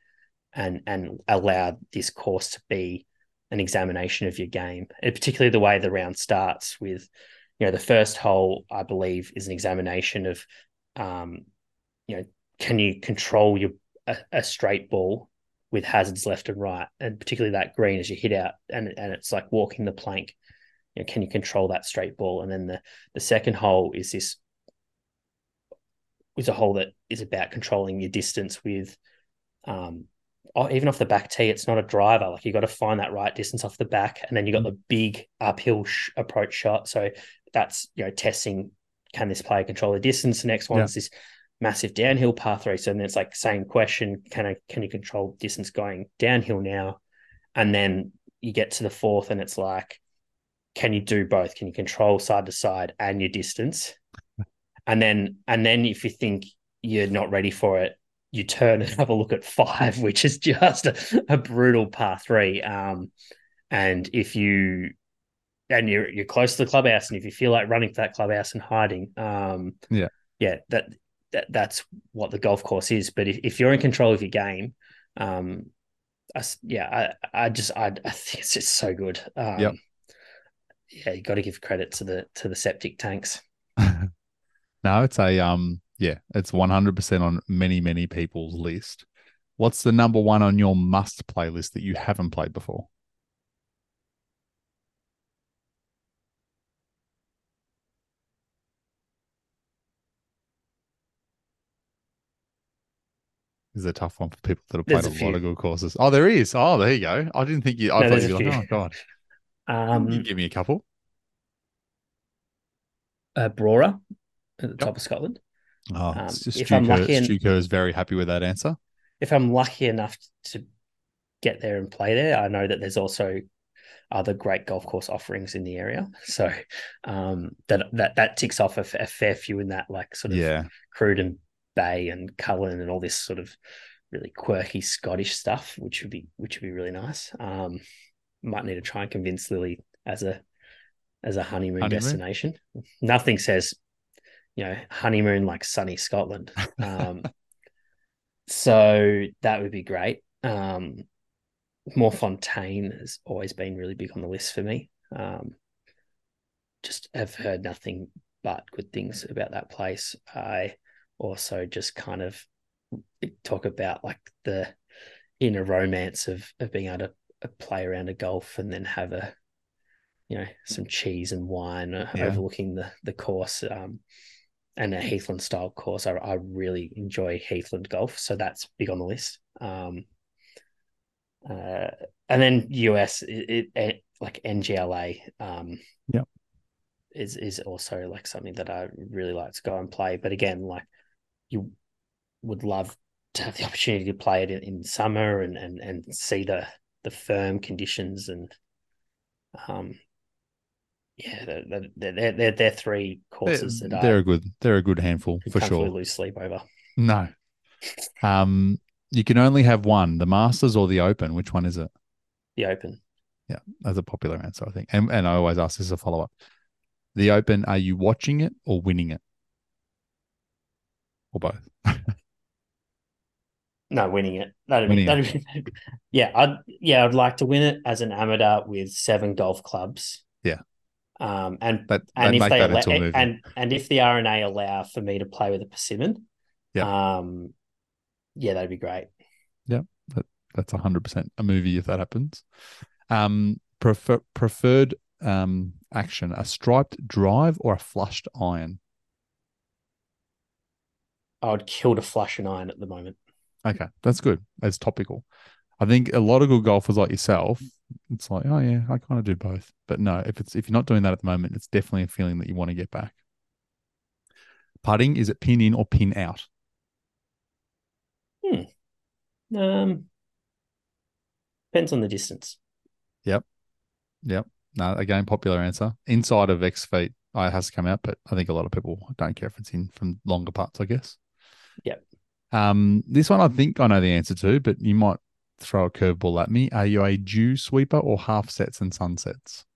and and allow this course to be an examination of your game and particularly the way the round starts with you know the first hole i believe is an examination of um you know can you control your a, a straight ball with hazards left and right and particularly that green as you hit out and and it's like walking the plank. You know, can you control that straight ball? And then the the second hole is this is a hole that is about controlling your distance with um oh, even off the back tee it's not a driver. Like you got to find that right distance off the back and then you got the big uphill sh- approach shot. So that's you know testing can this player control the distance? The next one Yeah. is this massive downhill par three so then it's like same question can I can you control distance going downhill now? And then you get to the fourth and it's like can you do both? Can you control side to side and your distance? And then and then if you think you're not ready for it you turn [laughs] and have a look at five which is just a, a brutal par three um and if you and you're you're close to the clubhouse and if you feel like running to that clubhouse and hiding um Yeah. yeah that that that's what the golf course is but if, if you're in control of your game um I, yeah i i just I, I think it's just so good um Yep. yeah you got to give credit to the to the septic tanks [laughs] no, it's a um yeah, it's 100% on many many people's list. What's the number one on your must playlist that you haven't played before? Is a tough one for people that have played a, a lot of good courses. Oh, there is. Oh, there you go. I didn't think you. I No, thought you'd be like, oh god. um you give me a couple. uh, Brora at the top of Scotland. Oh, Um, it's just if I'm lucky and- Stu is very happy with that answer. If I'm lucky enough to get there and play there, I know that there's also other great golf course offerings in the area. [laughs] So um, that that that ticks off a, a fair few in that like sort of Yeah, Cruden Bay and Cullen and all this sort of really quirky Scottish stuff, which would be which would be really nice. Um, might need to try and convince Lily as a as a honeymoon, Honeymoon? destination. Nothing says, you know, honeymoon like sunny Scotland. Um, [laughs] so that would be great. Um, Morfontaine has always been really big on the list for me. Um, just have heard nothing but good things about that place. I also just kind of talk about like the inner romance of of being able to uh, play around a golf and then have a you know some cheese and wine uh, Yeah. overlooking the the course um and a Heathland style course I, I really enjoy Heathland golf so that's big on the list um uh and then US it, it, it like NGLA um Yep. is is also like something that I really like to go and play but again like you would love to have the opportunity to play it in, in summer and, and and see the the firm conditions and um yeah they're they're they're, they're, they're three they're, courses that they're a good. They're a good handful for sure. lose sleep over. No, um, you can only have one: the Masters or the Open. Which one is it? The Open. yeah that's a popular answer, I think. And and I always ask this as a follow up: the Open. Are you watching it or winning it, or both? [laughs] No, winning it. That'd Winning be, it. that'd be [laughs] yeah. I'd yeah. I'd like to win it as an amateur with seven golf clubs. Yeah. Um, and That and if they that allow, into a movie. and and if the R&A allow for me to play with a persimmon, Yeah. um, yeah, that'd be great. Yeah that's hundred percent a movie if that happens. Um, prefer, preferred um action: a striped drive or a flushed iron. I would kill to flush an iron at the moment. Okay, that's good. That's topical. I think a lot of good golfers like yourself, it's like, oh yeah, I kind of do both. But no, if it's if you're not doing that at the moment, it's definitely a feeling that you want to get back. Putting is it pin in or pin out? Hmm. Um, depends on the distance. Yep. Yep. No, again, popular answer. Inside of X feet, I has to come out, but I think a lot of people don't care if it's in from longer parts. I guess. Um, this one I think I know the answer to, but you might throw a curveball at me. Are you a dew sweeper or half sets and sunsets?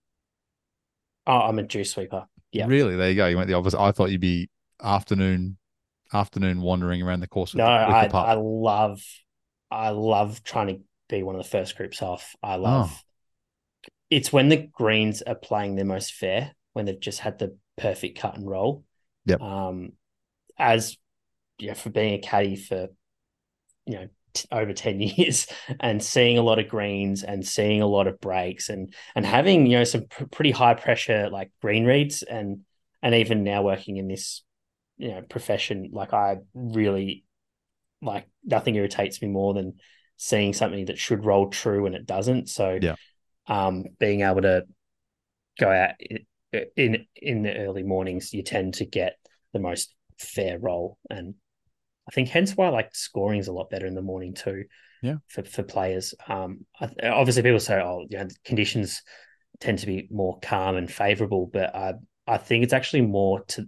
Oh, I'm a dew sweeper. Yeah. Really? There you go. You went the opposite. I thought you'd be afternoon afternoon wandering around the course. With No, the, I. I love I love trying to be one of the first groups off. I love Oh. it's when the greens are playing their most fair, when they've just had the perfect cut and roll. Yep. Um as yeah, for being a caddy for you know t- over 10 [laughs] years and seeing a lot of greens and seeing a lot of breaks and and having you know some pr- pretty high pressure like green reads and and even now working in this you know profession like i really like nothing irritates me more than seeing something that should roll true and it doesn't so Yeah. um being able to go out in in the early mornings you tend to get the most fair roll and I think hence why like scoring is a lot better in the morning too. Yeah. For for players, um, I, obviously people say, oh, you know, conditions tend to be more calm and favorable, but I I think it's actually more to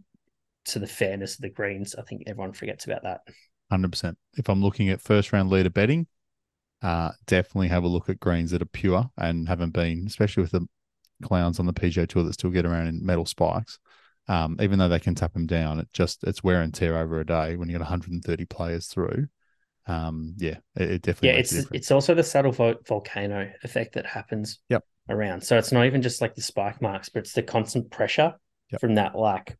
to the fairness of the greens. I think everyone forgets about that. Hundred percent. If I'm looking at first round leader betting, uh, definitely have a look at greens that are pure and haven't been, especially with the clowns on the PGA Tour that still get around in metal spikes. Um, even though they can tap them down, it just it's wear and tear over a day when you got 130 players through. Um, yeah, it, it definitely Yeah, it's it's also the subtle vo- volcano effect that happens Yep. around. So it's not even just like the spike marks, but it's the constant pressure Yep. from that. Like,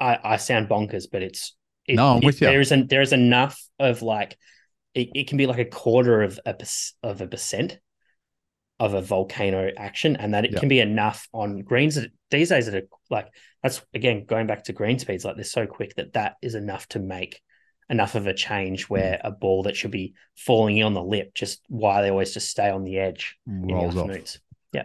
I I sound bonkers, but it's it, No, I'm it- with ya. There isn't there is enough of like it, it can be like a quarter of a of a percent of a volcano action, and that it can be enough on greens these days that are like that's again going back to green speeds like they're so quick that that is enough to make enough of a change Hmm. where a ball that should be falling in on the lip just why they always just stay on the edge in Rolls the off. afternoons.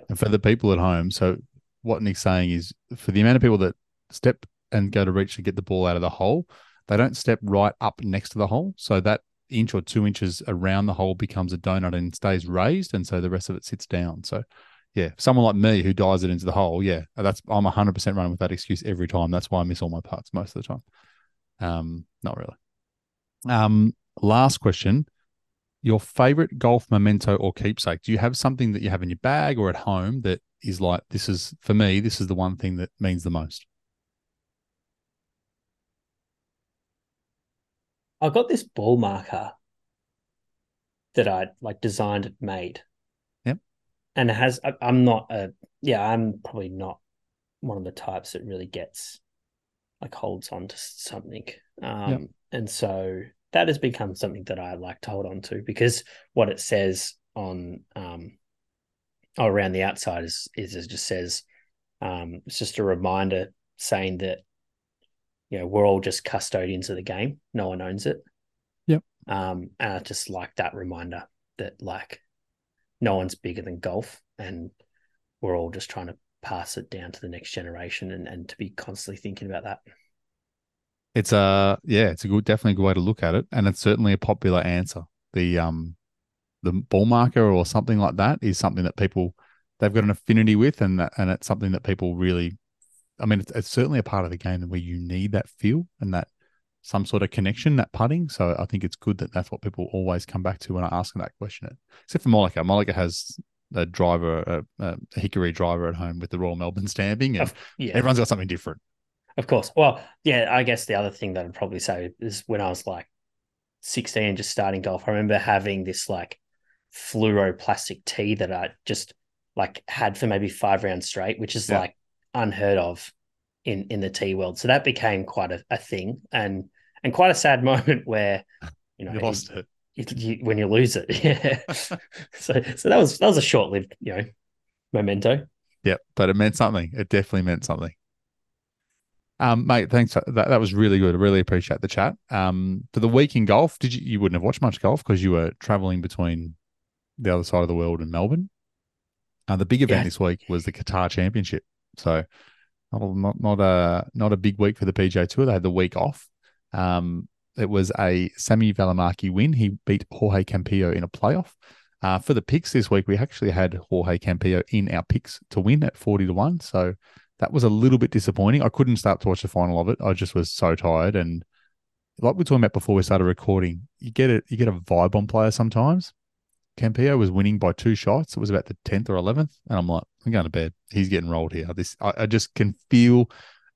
And for the people at home, so what Nick's saying is for the amount of people that step and go to reach to get the ball out of the hole, they don't step right up next to the hole. So that inch or two inches around the hole becomes a donut and stays raised. And so the rest of it sits down. So yeah, someone like me who dives it into the hole, yeah, that's I'm hundred percent running with that excuse every time. That's why I miss all my putts most of the time. Um, not really. Um, last question. Your favorite golf memento or keepsake? Do you have something that you have in your bag or at home that is like this is for me, this is the one thing that means the most? I got this ball marker that I like designed and made. Yep. And it has I, I'm not a yeah, I'm probably not one of the types that really gets like holds on to something. Um and so that has become something that I like to hold on to because what it says on um around the outside is is it just says um it's just a reminder saying that you know we're all just custodians of the game no one owns it Yep. um and i just like that reminder that like no one's bigger than golf and we're all just trying to pass it down to the next generation and, and to be constantly thinking about that It's a yeah, it's a good, definitely a good way to look at it, and it's certainly a popular answer. The um, the ball marker or something like that is something that people they've got an affinity with, and that, and it's something that people really. I mean, it's, it's certainly a part of the game where you need that feel and that some sort of connection, that putting. So I think it's good that that's what people always come back to when I ask them that question. Except for Molika, Molika has a driver, a, a hickory driver at home with the Royal Melbourne stamping, and yeah everyone's got something different. Of course. Well, yeah, I guess the other thing that I'd probably say is when I was like 16 just starting golf, I remember having this like fluoro plastic tee that I just like had for maybe five rounds straight, which is Yeah. like unheard of in in the tee world. So that became quite a, a thing and and quite a sad [laughs] moment where you know You lost it. you, you, when you lose it. [laughs] Yeah. [laughs] so so that was that was a short lived, you know, memento. Yep, but it meant something. It definitely meant something. Um, mate, thanks. That that was really good. I really appreciate the chat. Um, for the week in golf, did you you wouldn't have watched much golf because you were traveling between the other side of the world and Melbourne. Uh, the big event Yeah. this week was the Qatar Championship. So not not a not a big week for the PGA Tour. They had the week off. Um, it was a Sami Välimäki win. He beat Jorge Campillo in a playoff. Uh, for the picks this week, we actually had Jorge Campillo in our picks to win at 40 to 1. So that was a little bit disappointing. I couldn't start to watch the final of it. I just was so tired. And like we were talking about before we started recording, you get it, you get a vibe on players sometimes. Campillo was winning by two shots. It was about the tenth or eleventh, and I'm like, I'm going to bed. He's getting rolled here. This, I, I just can feel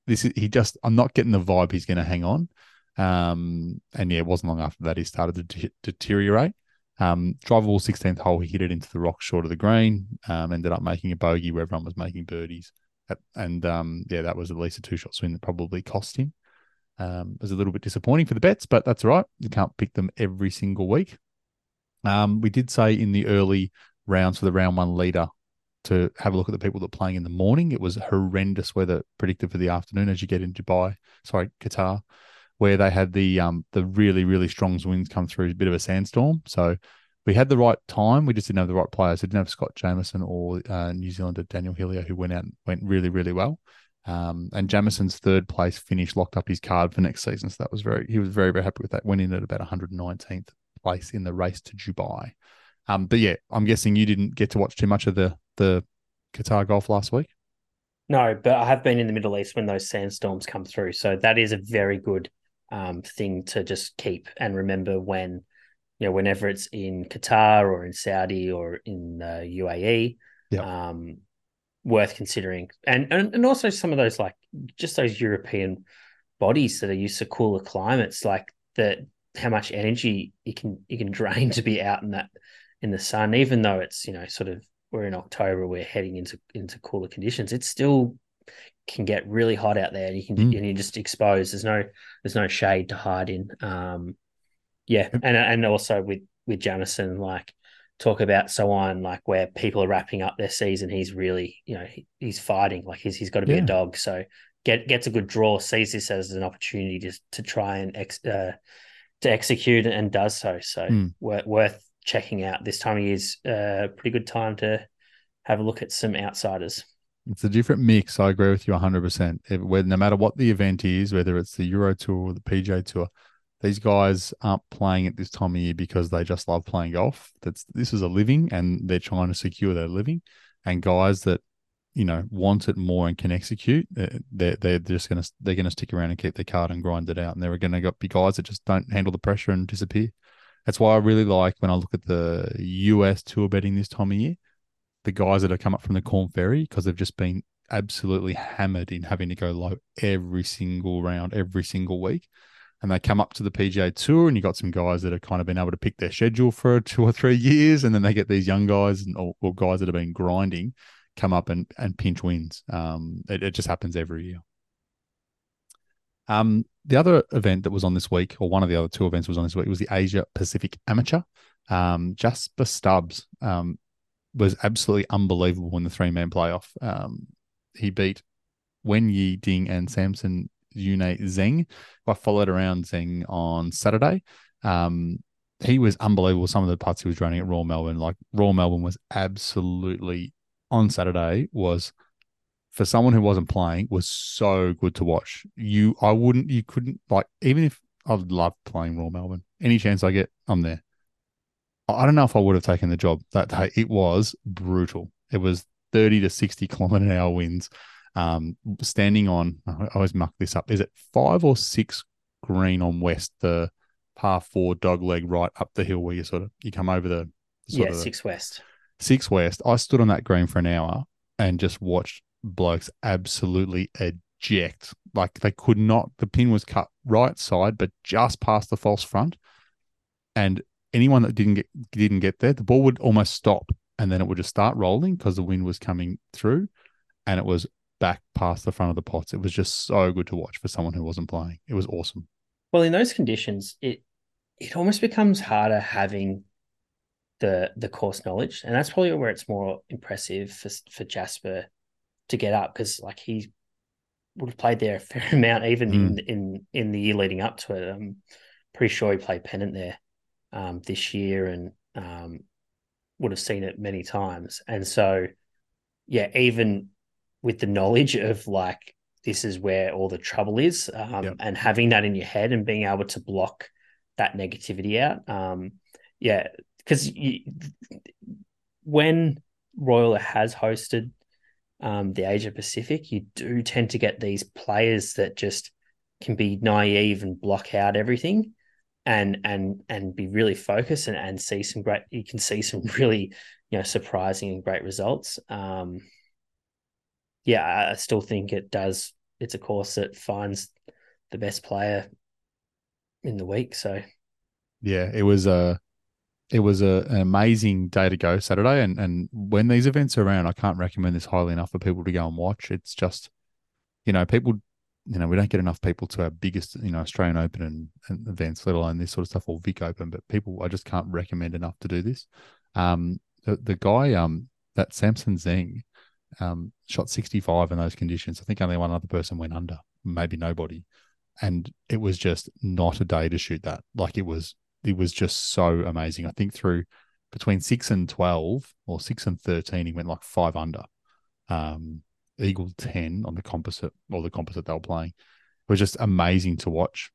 this. He just, I'm not getting the vibe he's going to hang on. Um, and yeah, it wasn't long after that he started to de- deteriorate. Um, drivable 16th hole, he hit it into the rock short of the green. Um, ended up making a bogey where everyone was making birdies, and um, yeah, that was at least a two shot swing that probably cost him. Um, it was a little bit disappointing for the bets, but that's all right. You can't pick them every single week. Um, we did say in the early rounds for the round one leader to have a look at the people that are playing in the morning. It was horrendous weather predicted for the afternoon as you get in Dubai, sorry, Qatar, where they had the um the really really strong winds come through, a bit of a sandstorm. So we had the right time. We just didn't have the right players. We didn't have Scott Jamieson or uh, New Zealander Daniel Hillier, who went out went really really well. Um, and Jamieson's third place finish locked up his card for next season. So that was very, he was very, very happy with that. Went in at about 119th place in the race to Dubai. Um, but yeah, I'm guessing you didn't get to watch too much of the the Qatar golf last week. No, but I have been in the Middle East when those sandstorms come through. So that is a very good um, thing to just keep and remember when, you know, whenever it's in Qatar or in Saudi or in uh, UAE, Yep. um, worth considering. And, and and also some of those like just those European bodies that are used to cooler climates, like that how much energy you can you can drain to be out in that in the sun, even though it's you know sort of we're in October, we're heading into into cooler conditions. It still can get really hot out there, and you can Mm. and you're just exposed. There's no there's no shade to hide in. Um, yeah, and and also with with Jamieson, like talk about so on, like where people are wrapping up their season. He's really you know he, he's fighting, like he's he's got to be Yeah. a dog. So get gets a good draw, sees this as an opportunity to to try and ex, uh, to execute and does so. So Mm. worth, worth checking out. This time of year is a pretty good time to have a look at some outsiders. It's a different mix. I agree with you 100%. It, where, no matter what the event is, whether it's the Euro Tour or the PGA Tour, these guys aren't playing at this time of year because they just love playing golf. That's This is a living and they're trying to secure their living. And guys that, you know, want it more and can execute, uh, they're, they're just to, they're to stick around and keep their card and grind it out. And there are going to be guys that just don't handle the pressure and disappear. That's why I really like when I look at the US tour betting this time of year the guys that have come up from the Corn Ferry because they've just been absolutely hammered in having to go low every single round, every single week. And they come up to the PGA Tour, and you got some guys that have kind of been able to pick their schedule for [laughs] two or three years, and then they get these young guys and or, or guys that have been grinding come up and and pinch wins. Um, it, it just happens every year. Um, the other event that was on this week, or one of the other two events was on this week, was the Asia Pacific Amateur. Um, Jasper Stubbs um, was absolutely unbelievable in the three man playoff. Um, he beat Wen Yi Ding and Samson Yunhe Zheng. I followed around Zheng on Saturday. Um, he was unbelievable. Some of the putts he was running at Royal Melbourne, like Royal Melbourne, was absolutely on Saturday. Was for someone who wasn't playing, was so good to watch. You, I wouldn't, you couldn't like even if I love playing Royal Melbourne. Any chance I get, I'm there. I don't know if I would have taken the job that day. It was brutal. It was 30 to 60 [laughs] kilometer an hour winds. Um, standing on, I always muck this up. Is it five or six green on west, the par four dog leg right up the hill where you sort of you come over the sort yeah, of the- six west. six west. I stood on that green for an hour and just watched blokes absolutely eject. Like they could not. The pin was cut right side, but just past the false front, and anyone that didn't get didn't get there, the ball would almost stop, and then it would just start rolling because the wind was coming through, and it was back past the front of the pots. It was just so good to watch for someone who wasn't playing. It was awesome. Well, in those conditions, it it almost becomes harder having the the course knowledge, and that's probably where it's more impressive for for Jasper to get up because like he would have played there a [laughs] fair amount, even in in in the year leading up to it. I'm pretty sure he played pennant there um, this year, and um, would have seen it many times. And so, yeah, even with the knowledge of like this is where all the trouble is, um, Yep. and having that in your head and being able to block that negativity out, um, yeah, because when Royal has hosted um, the Asia Pacific, you do tend to get these players that just can be naive and block out everything and and and be really focused and, and see some great you can see some [laughs] really you know surprising and great results. Um yeah i still think it does it's a course that finds the best player in the week so. Yeah it was a it was a, an amazing day to go saturday and and when these events are around i can't recommend this highly enough for people to go and watch it's just you know people you know, we don't get enough people to our biggest, you know, Australian Open and, and, events, let alone this sort of stuff or Vic Open. But people, I just can't recommend enough to do this. Um, the, the guy, um, that Samson Zheng, um, shot 65 in those conditions. I think only one other person went under, maybe nobody. And it was just not a day to shoot that. Like it was, it was just so amazing. I think through between six and 12 or six and 13, he went like five under. Um, Eagle 10 on the composite or the composite they were playing. It was just amazing to watch.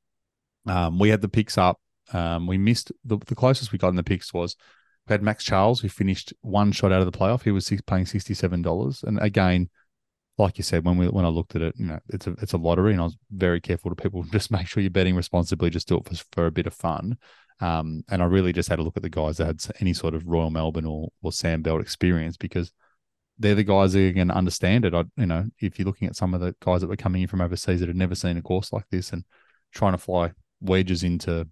Um, we had the picks up. Um, we missed the, the closest we got in the picks was we had Max Charles who finished one shot out of the playoff. He was six, paying sixty seven dollars. And again, like you said, when we when I looked at it, you know, it's a it's a lottery, and I was very careful to people [laughs] just make sure you're betting responsibly. Just do it for, for a bit of fun. Um, and I really just had a look at the guys that had any sort of Royal Melbourne or or Sandbelt experience because they're the guys that are going to understand it. I, you know, if you're looking at some of the guys that were coming in from overseas that had never seen a course like this and trying to fly wedges into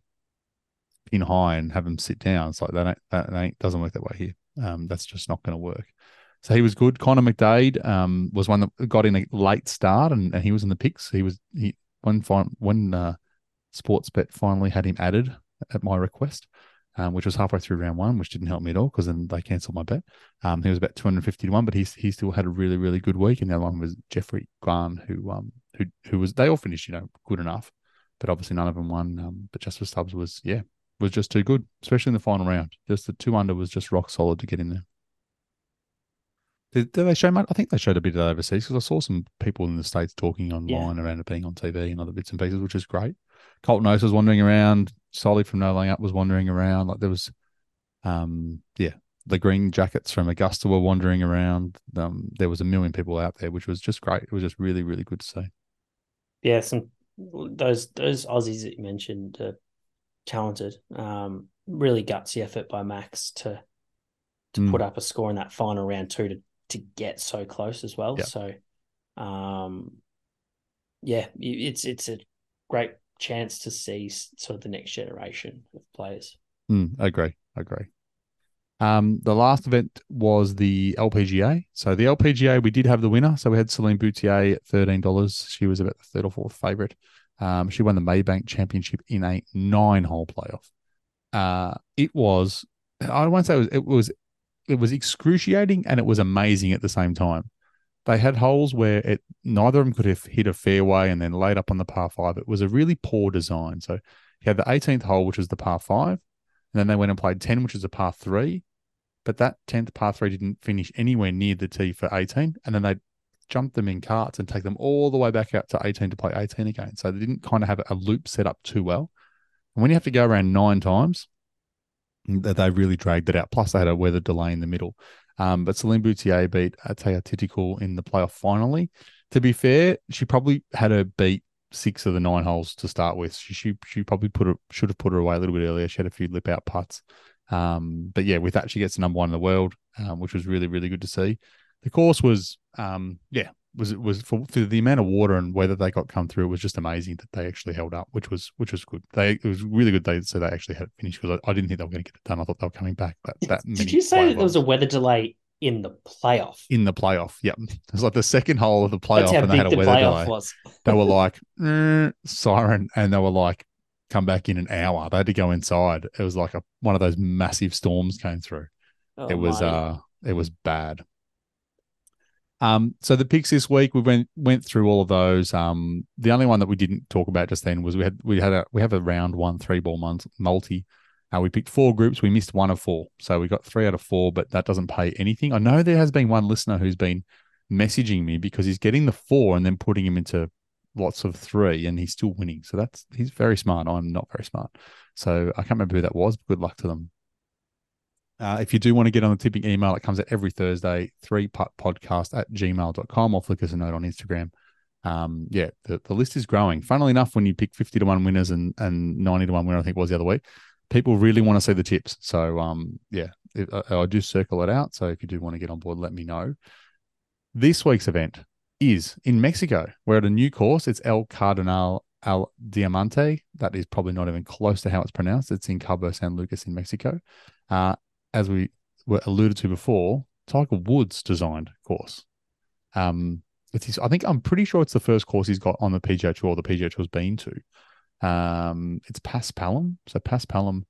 in high and have them sit down, it's like that ain't, that ain't, doesn't work that way here. Um, that's just not going to work. So he was good. Connor McDade um, was one that got in a late start and, and he was in the picks. He was he when when uh, Sportsbet finally had him added at my request um, which was halfway through round one, which didn't help me at all because then they cancelled my bet. Um, he was about 250 to one, but he, he still had a really, really good week. And the other one was Jeffrey Guan, who, um, who, who was, they all finished, you know, good enough, but obviously none of them won. Um, but Jasper Stubbs was, yeah, was just too good, especially in the final round. Just the two under was just rock solid to get in there. Did, did they show much? I think they showed a bit of that overseas because I saw some people in the States talking online yeah. around it being on TV and other bits and pieces, which is great. Colt Knost was wandering around. Soly from No Laying Up was wandering around. Like there was, um, yeah, the green jackets from Augusta were wandering around. Um, there was a million people out there, which was just great. It was just really, really good to see. Yeah, some those those Aussies that you mentioned are talented. Um, really gutsy effort by Max to to mm. put up a score in that final round two to to get so close as well. So, um, yeah, it's it's a great chance to see sort of the next generation of players. Mm, I agree. I agree. Um, the last event was the LPGA. So the LPGA, we did have the winner. So we had Celine Boutier at thirteen dollars. She was about the third or fourth favorite. Um, she won the Maybank Championship in a nine-hole playoff. Uh, it was, I won't say it was, it was, it was excruciating and it was amazing at the same time they had holes where it neither of them could have hit a fairway and then laid up on the par five. It was a really poor design. So you had the 18th hole, which was the par five, and then they went and played 10, which is a par three. But that 10th par three didn't finish anywhere near the tee for 18. And then they jumped them in carts and take them all the way back out to 18 to play 18 again. So they didn't kind of have a loop set up too well. And when you have to go around nine times, that they really dragged it out. Plus, they had a weather delay in the middle. Um, but Celine Boutier beat Atthaya Thitikul in the playoff finally. To be fair, she probably had her beat six of the nine holes to start with. She she, she probably put her should have put her away a little bit earlier. She had a few lip out putts. Um, but yeah, with that, she gets number one in the world, um, which was really, really good to see. The course was, um, yeah, was it was for, for, the amount of water and weather they got come through, it was just amazing that they actually held up, which was which was good. They it was really good. They so they actually had it finished because I, I, didn't think they were going to get it done. I thought they were coming back. That that did you say that there was a weather delay in the playoff? In the playoff, yep. It was like the second hole of the playoff, and they had a the weather delay. Was. they were [laughs] like eh, siren, and they were like come back in an hour. They had to go inside. It was like a one of those massive storms came through. Oh, it was my. uh it was bad. Um, so the picks this week, we went went through all of those. Um, the only one that we didn't talk about just then was we had we had a we have a round one three ball month multi. Uh, we picked four groups. We missed one of four, so we got three out of four, but that doesn't pay anything. I know there has been one listener who's been messaging me because he's getting the four and then putting him into lots of three, and he's still winning. So that's he's very smart. I'm not very smart, so I can't remember who that was. Good luck to them. Uh, if you do want to get on the tipping email, it comes out every Thursday, three putt podcast at gmail.com or flick us a note on Instagram. um, yeah, the, the list is growing. Funnily enough, when you pick 50 to 1 winners and, and 90 to 1 winner, I think was the other week, people really want to see the tips. So, um, yeah, it, I, I do circle it out. So if you do want to get on board, let me know. This week's event is in Mexico. We're at a new course. It's El Cardenal Al Diamante. That is probably not even close to how it's pronounced. It's in Cabo San Lucas in Mexico. Uh, as we were alluded to before, Tiger Woods designed course. Um, it's his, I think I'm pretty sure it's the first course he's got on the PGA Tour. The PGA Tour's been to. Um, it's Paspalum. So Paspalum.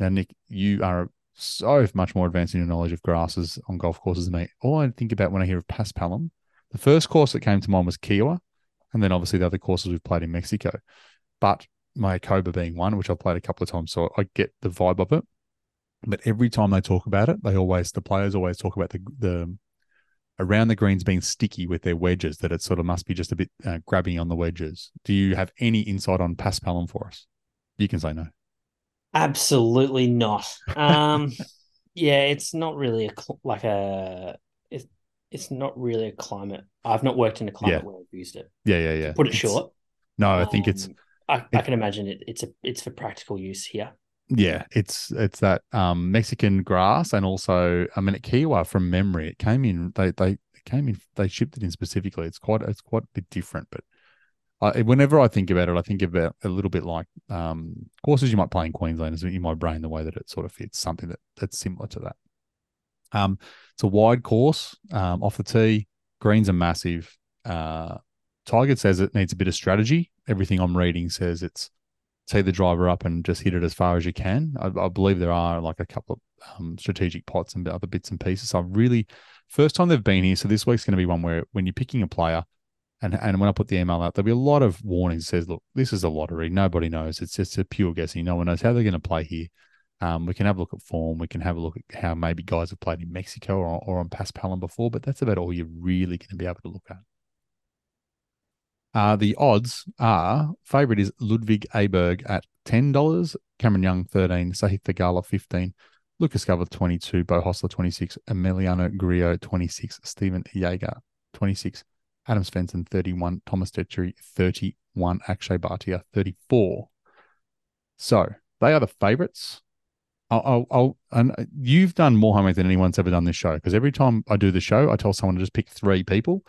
Now, Nick, you are so much more advanced in your knowledge of grasses on golf courses than me. All I think about when I hear of Paspalum, the first course that came to mind was Kiawah, and then obviously the other courses we've played in Mexico. But Mayakoba being one, which I've played a couple of times, so I get the vibe of it. But every time they talk about it, they always the players always talk about the the around the greens being sticky with their wedges. That it sort of must be just a bit uh, grabbing on the wedges. Do you have any insight on Paspalum for us? You can say no. Absolutely not. Um, [laughs] yeah, it's not really a cl- like a it's it's not really a climate. I've not worked in a climate Yeah. where I've used it. Yeah, yeah, yeah. Put it It's- short. No, I think it's Um, I, I it- can imagine it. It's a it's for practical use here. Yeah, it's it's that um, Mexican grass, and also I mean at Kiawah from memory, it came in. They they came in. They shipped it in specifically. It's quite it's quite a bit different, but I, whenever I think about it, I think about a little bit like um, courses you might play in Queensland is in my brain the way that it sort of fits something that that's similar to that. Um, it's a wide course um, off the tee. Greens are massive. Uh, Tiger says it needs a bit of strategy. Everything I'm reading says it's tee the driver up and just hit it as far as you can. I, I believe there are like a couple of um, strategic pots and other bits and pieces. So I've really first time they've been here. So this week's going to be one where when you're picking a player, and and when I put the email out, there'll be a lot of warnings. Says, look, this is a lottery. Nobody knows. It's just a pure guessing. No one knows how they're going to play here. Um, we can have a look at form. We can have a look at how maybe guys have played in Mexico or, or on Paspalum before, but that's about all you're really going to be able to look at. Uh, the odds are favorite is Ludwig Aberg at ten dollars, Cameron Young thirteen, Sahith Theegala fifteen, Lucas Glover twenty two, Beau Hossler twenty six, Emiliano Grillo twenty six, Stephan Jaeger twenty six, Adam Svensson thirty one, Thomas Detry thirty one, Akshay Bhatia thirty four. So they are the favorites. I'll, I'll, and you've done more homework than anyone's ever done this show because every time I do the show, I tell someone to just pick three people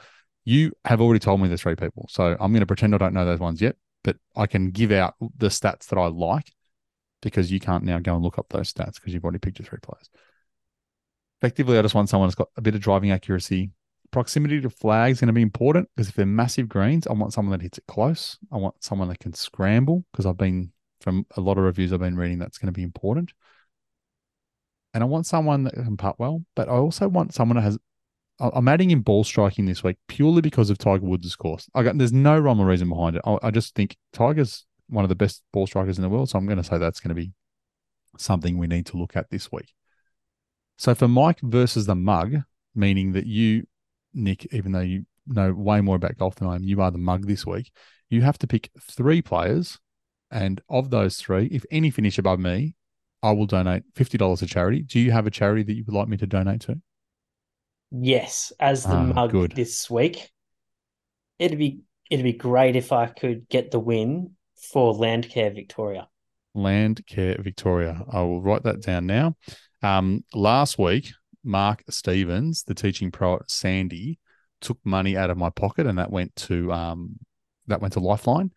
you have already told me the three people. So I'm going to pretend I don't know those ones yet, but I can give out the stats that I like because you can't now go and look up those stats because you've already picked your three players. Effectively, I just want someone that's got a bit of driving accuracy. Proximity to flags is going to be important because if they're massive greens, I want someone that hits it close. I want someone that can scramble because I've been from a lot of reviews I've been reading that's going to be important. And I want someone that can putt well, but I also want someone that has I'm adding in ball striking this week purely because of Tiger Woods' course. I got, there's no rhyme or reason behind it. I, I, just think Tiger's one of the best ball strikers in the world, so I'm going to say that's going to be something we need to look at this week. So for Mike versus the mug, meaning that you, Nick, even though you know way more about golf than I am, you are the mug this week. You have to pick three players, and of those three, if any finish above me, I will donate fifty dollars to charity. Do you have a charity that you would like me to donate to? Yes, as the Ah, mug good. this week. It'd be it'd be great if I could get the win for Landcare Victoria. Landcare Victoria. I will write that down now. Um, last week, Mark Stevens, the teaching pro at Sandy, took money out of my pocket, and that went to um, that went to Lifeline.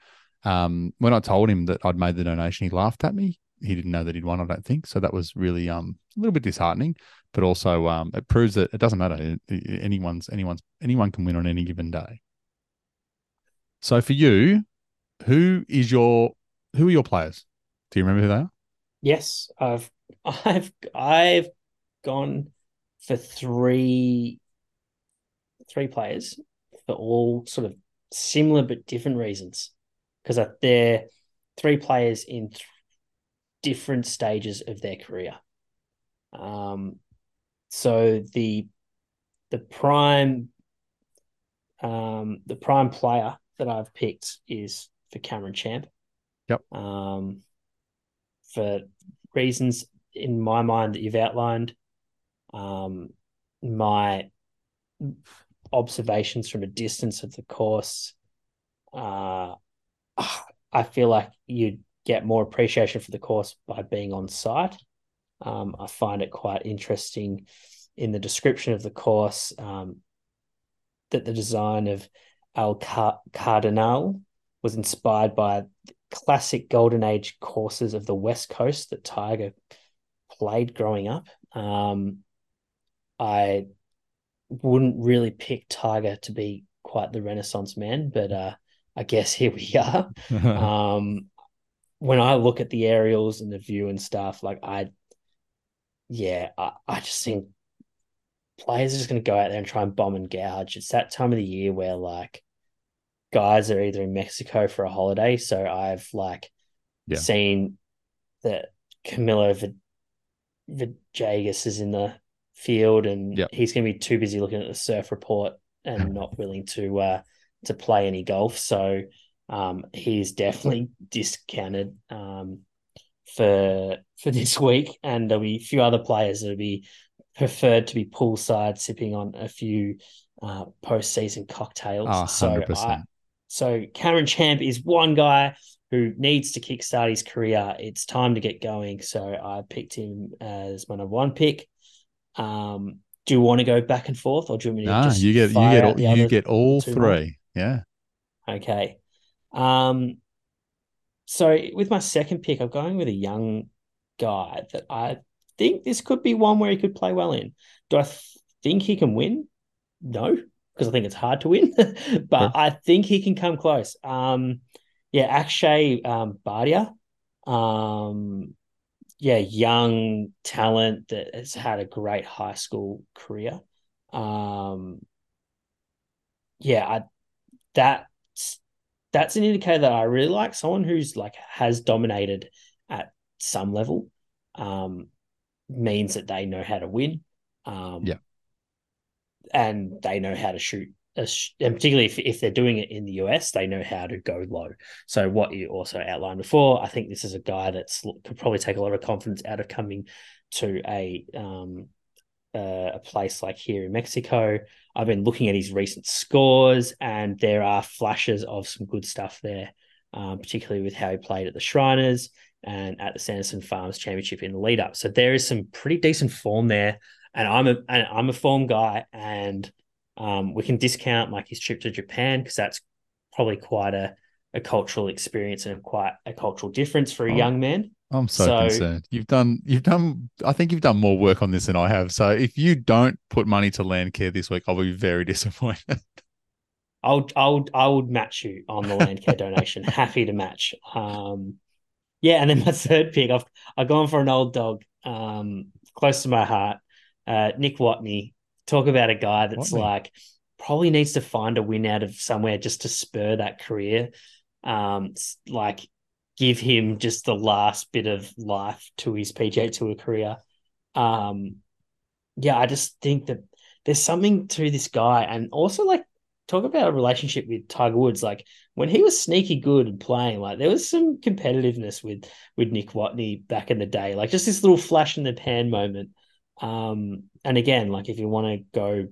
Um, when I told him that I'd made the donation, he laughed at me. He didn't know that he'd won. I don't think so. That was really um, a little bit disheartening, but also um, it proves that it doesn't matter. Anyone's anyone's anyone can win on any given day. So for you, who is your who are your players? Do you remember who they are? Yes, I've [laughs] I've I've gone for three three players for all sort of similar but different reasons because they're three players in th- different stages of their career. Um, so the the prime um the prime player that I've picked is for Cameron Champ. Yep. Um, for reasons in my mind that you've outlined, um, my observations from a distance of the course, uh, I feel like you get more appreciation for the course by being on site. Um, I find it quite interesting in the description of the course um, that the design of El Cardinal was inspired by classic golden age courses of the West Coast that Tiger played growing up. Um, I wouldn't really pick Tiger to be quite the Renaissance man, but uh, I guess here we are. [laughs] um, when I look at the aerials and the view and stuff, like I, yeah, I, I just think players are just going to go out there and try and bomb and gouge. It's that time of the year where like guys are either in Mexico for a holiday. So I've like yeah. seen that Camilo v- is in the field and yep. he's going to be too busy looking at the surf report and [laughs] not willing to uh, to play any golf. So um, he's definitely discounted um, for for [laughs] this week, and there'll be a few other players that'll be preferred to be poolside, sipping on a few uh, postseason cocktails. Oh, so I, so Cameron Champ is one guy who needs to kickstart his career. It's time to get going. So I picked him as my number one pick. Um, do you want to go back and forth, or do you want me to nah, just you get you get all, you get all three? Yeah. Okay. Um. So with my second pick, I'm going with a young guy that I think this could be one where he could play well in. Do I th- think he can win? No, because I think it's hard to win, [laughs] but I think he can come close. Um, yeah, Akshay um, Bhatia, um, yeah, young talent that has had a great high school career. Um, yeah, I, that's that's an indicator that I really like. Someone who's like has dominated at some level um, means that they know how to win. Um, yeah, and they know how to shoot and particularly if, if they're doing it in the US, they know how to go low. So what you also outlined before, I think this is a guy that's could probably take a lot of confidence out of coming to a um, uh, a place like here in Mexico. I've been looking at his recent scores, and there are flashes of some good stuff there, um, particularly with how he played at the Shriners and at the Sanderson Farms Championship in the lead up. So there is some pretty decent form there, and I'm a and I'm a form guy, and um, we can discount like his trip to Japan because that's probably quite a, a cultural experience and quite a cultural difference for a oh, young man. I'm so, so, concerned. You've done you've done I think you've done more work on this than I have. So if you don't put money to Landcare this week, I'll be very [laughs] disappointed. I'll I'll I would match you on the Landcare donation. [laughs] Happy to match. Um yeah, and then my [laughs] third pick, I've I've gone for an old dog, um, close to my heart. Uh, Nick Watney, talk about a guy that's like probably needs to find a win out of somewhere just to spur that career. Um, like give him just the last bit of life to his PGA Tour career. Um, yeah, I just think that there's something to this guy, and also like talk about a relationship with Tiger Woods. Like when he was sneaky good and playing, like there was some competitiveness with with Nick Watney back in the day. Like just this little flash in the pan moment. Um, and again, like if you want to go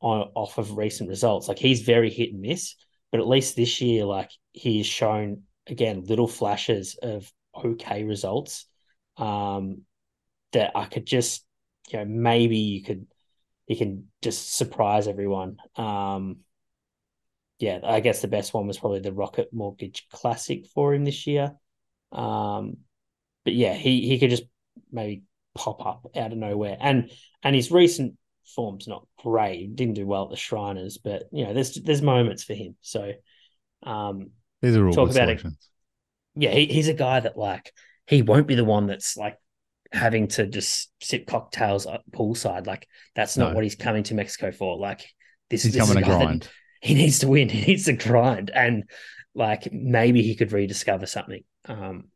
on off of recent results, like he's very hit and miss, but at least this year, like he's shown again little flashes of okay results. Um, that I could just, you know, maybe you could, you can just surprise everyone. Um, yeah, I guess the best one was probably the Rocket Mortgage Classic for him this year. Um, but yeah, he he could just maybe pop up out of nowhere. And and his recent form's not great. Didn't do well at the Shriners, but you know, there's there's moments for him. So um these are all talk about it. Yeah, he, he's a guy that like he won't be the one that's like having to just sip cocktails at poolside. Like that's not no. what he's coming to Mexico for. Like this, he's this coming to grind. He needs to win. [laughs] He needs to grind, and like maybe he could rediscover something. Um,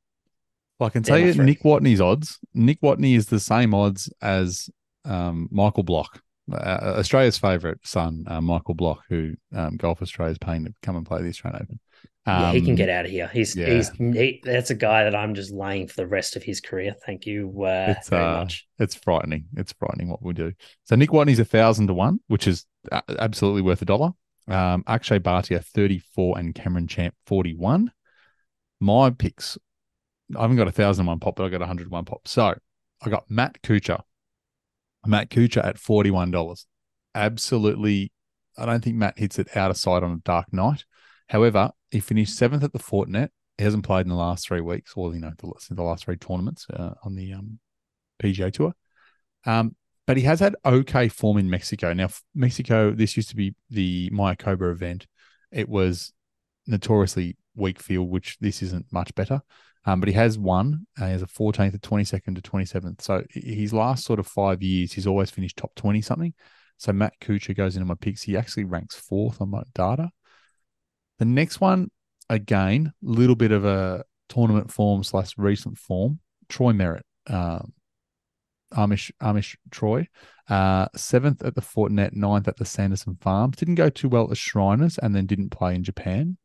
well, I can tell you Nick Watney's odds. Nick Watney is the same odds as um, Michael Block, uh, Australia's favourite son, uh, Michael Block, who um, Golf Australia is paying to come and play the Australian Open. Um, yeah, he can um, get out of here. He's yeah. he's he, that's a guy that I'm just laying for the rest of his career. Thank you uh, it's, very uh, much. It's frightening. It's frightening what we do. So Nick Watney's a thousand to one, which is absolutely worth a dollar. Um, Akshay Bhatia 34 and Cameron Champ 41. My picks, I haven't got a thousand one pop, but I got a hundred one pop. So I got Matt Kuchar. Matt Kuchar at $41. Absolutely. I don't think Matt hits it out of sight on a dark night. However, he finished seventh at the Fortinet. He hasn't played in the last three weeks, or you know, the, the last three tournaments uh, on the um, PGA Tour. Um, but he has had okay form in Mexico. Now, Mexico, this used to be the Mayakoba event. It was notoriously weak field, which this isn't much better. Um, but he has won. Uh, he has a 14th, a 22nd, to 27th. So his last sort of five years, he's always finished top 20 something. So Matt Kuchar goes into my picks. He actually ranks fourth on my data. The next one, again, little bit of a tournament form slash recent form. Troy Merritt, um, Amish Amish Troy, uh, seventh at the Fortinet, ninth at the Sanderson Farms. Didn't go too well as Shriners, and then didn't play in Japan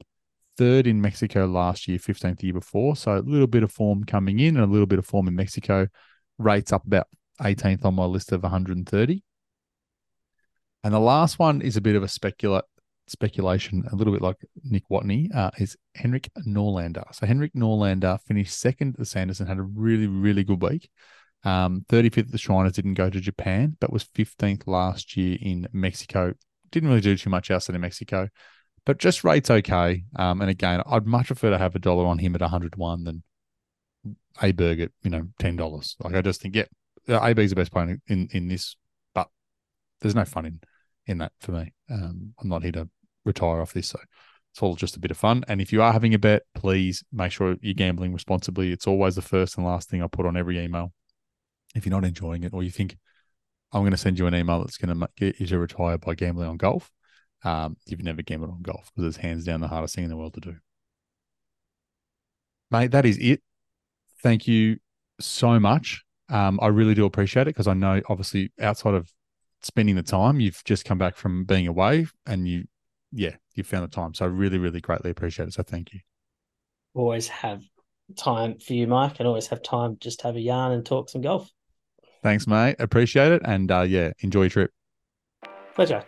third in Mexico last year, 15th year before. So a little bit of form coming in and a little bit of form in Mexico. Rates up about 18th on my list of 130. And the last one is a bit of a specula- speculation, a little bit like Nick Watney, uh, is Henrik Norlander. So Henrik Norlander finished second at the Sanderson, had a really, really good week. Um, 35th at the Shriners, didn't go to Japan, but was 15th last year in Mexico. Didn't really do too much outside of Mexico but just rates okay. Um, and again, I'd much prefer to have a dollar on him at 101 than Aberg at you know ten dollars. Like I just think, yeah, AB's the best player in in this, but there's no fun in in that for me. Um, I'm not here to retire off this, so it's all just a bit of fun. And if you are having a bet, please make sure you're gambling responsibly. It's always the first and last thing I put on every email. If you're not enjoying it, or you think I'm going to send you an email that's going to get you to retire by gambling on golf, um, you've never gambled on golf because it's hands down the hardest thing in the world to do. Mate, that is it. Thank you so much. Um, I really do appreciate it because I know, obviously, outside of spending the time, you've just come back from being away and you, yeah, you found the time. So I really, really greatly appreciate it. So thank you. Always have time for you, Mike, and always have time just to have a yarn and talk some golf. Thanks, mate. Appreciate it. And uh, yeah, enjoy your trip. Pleasure.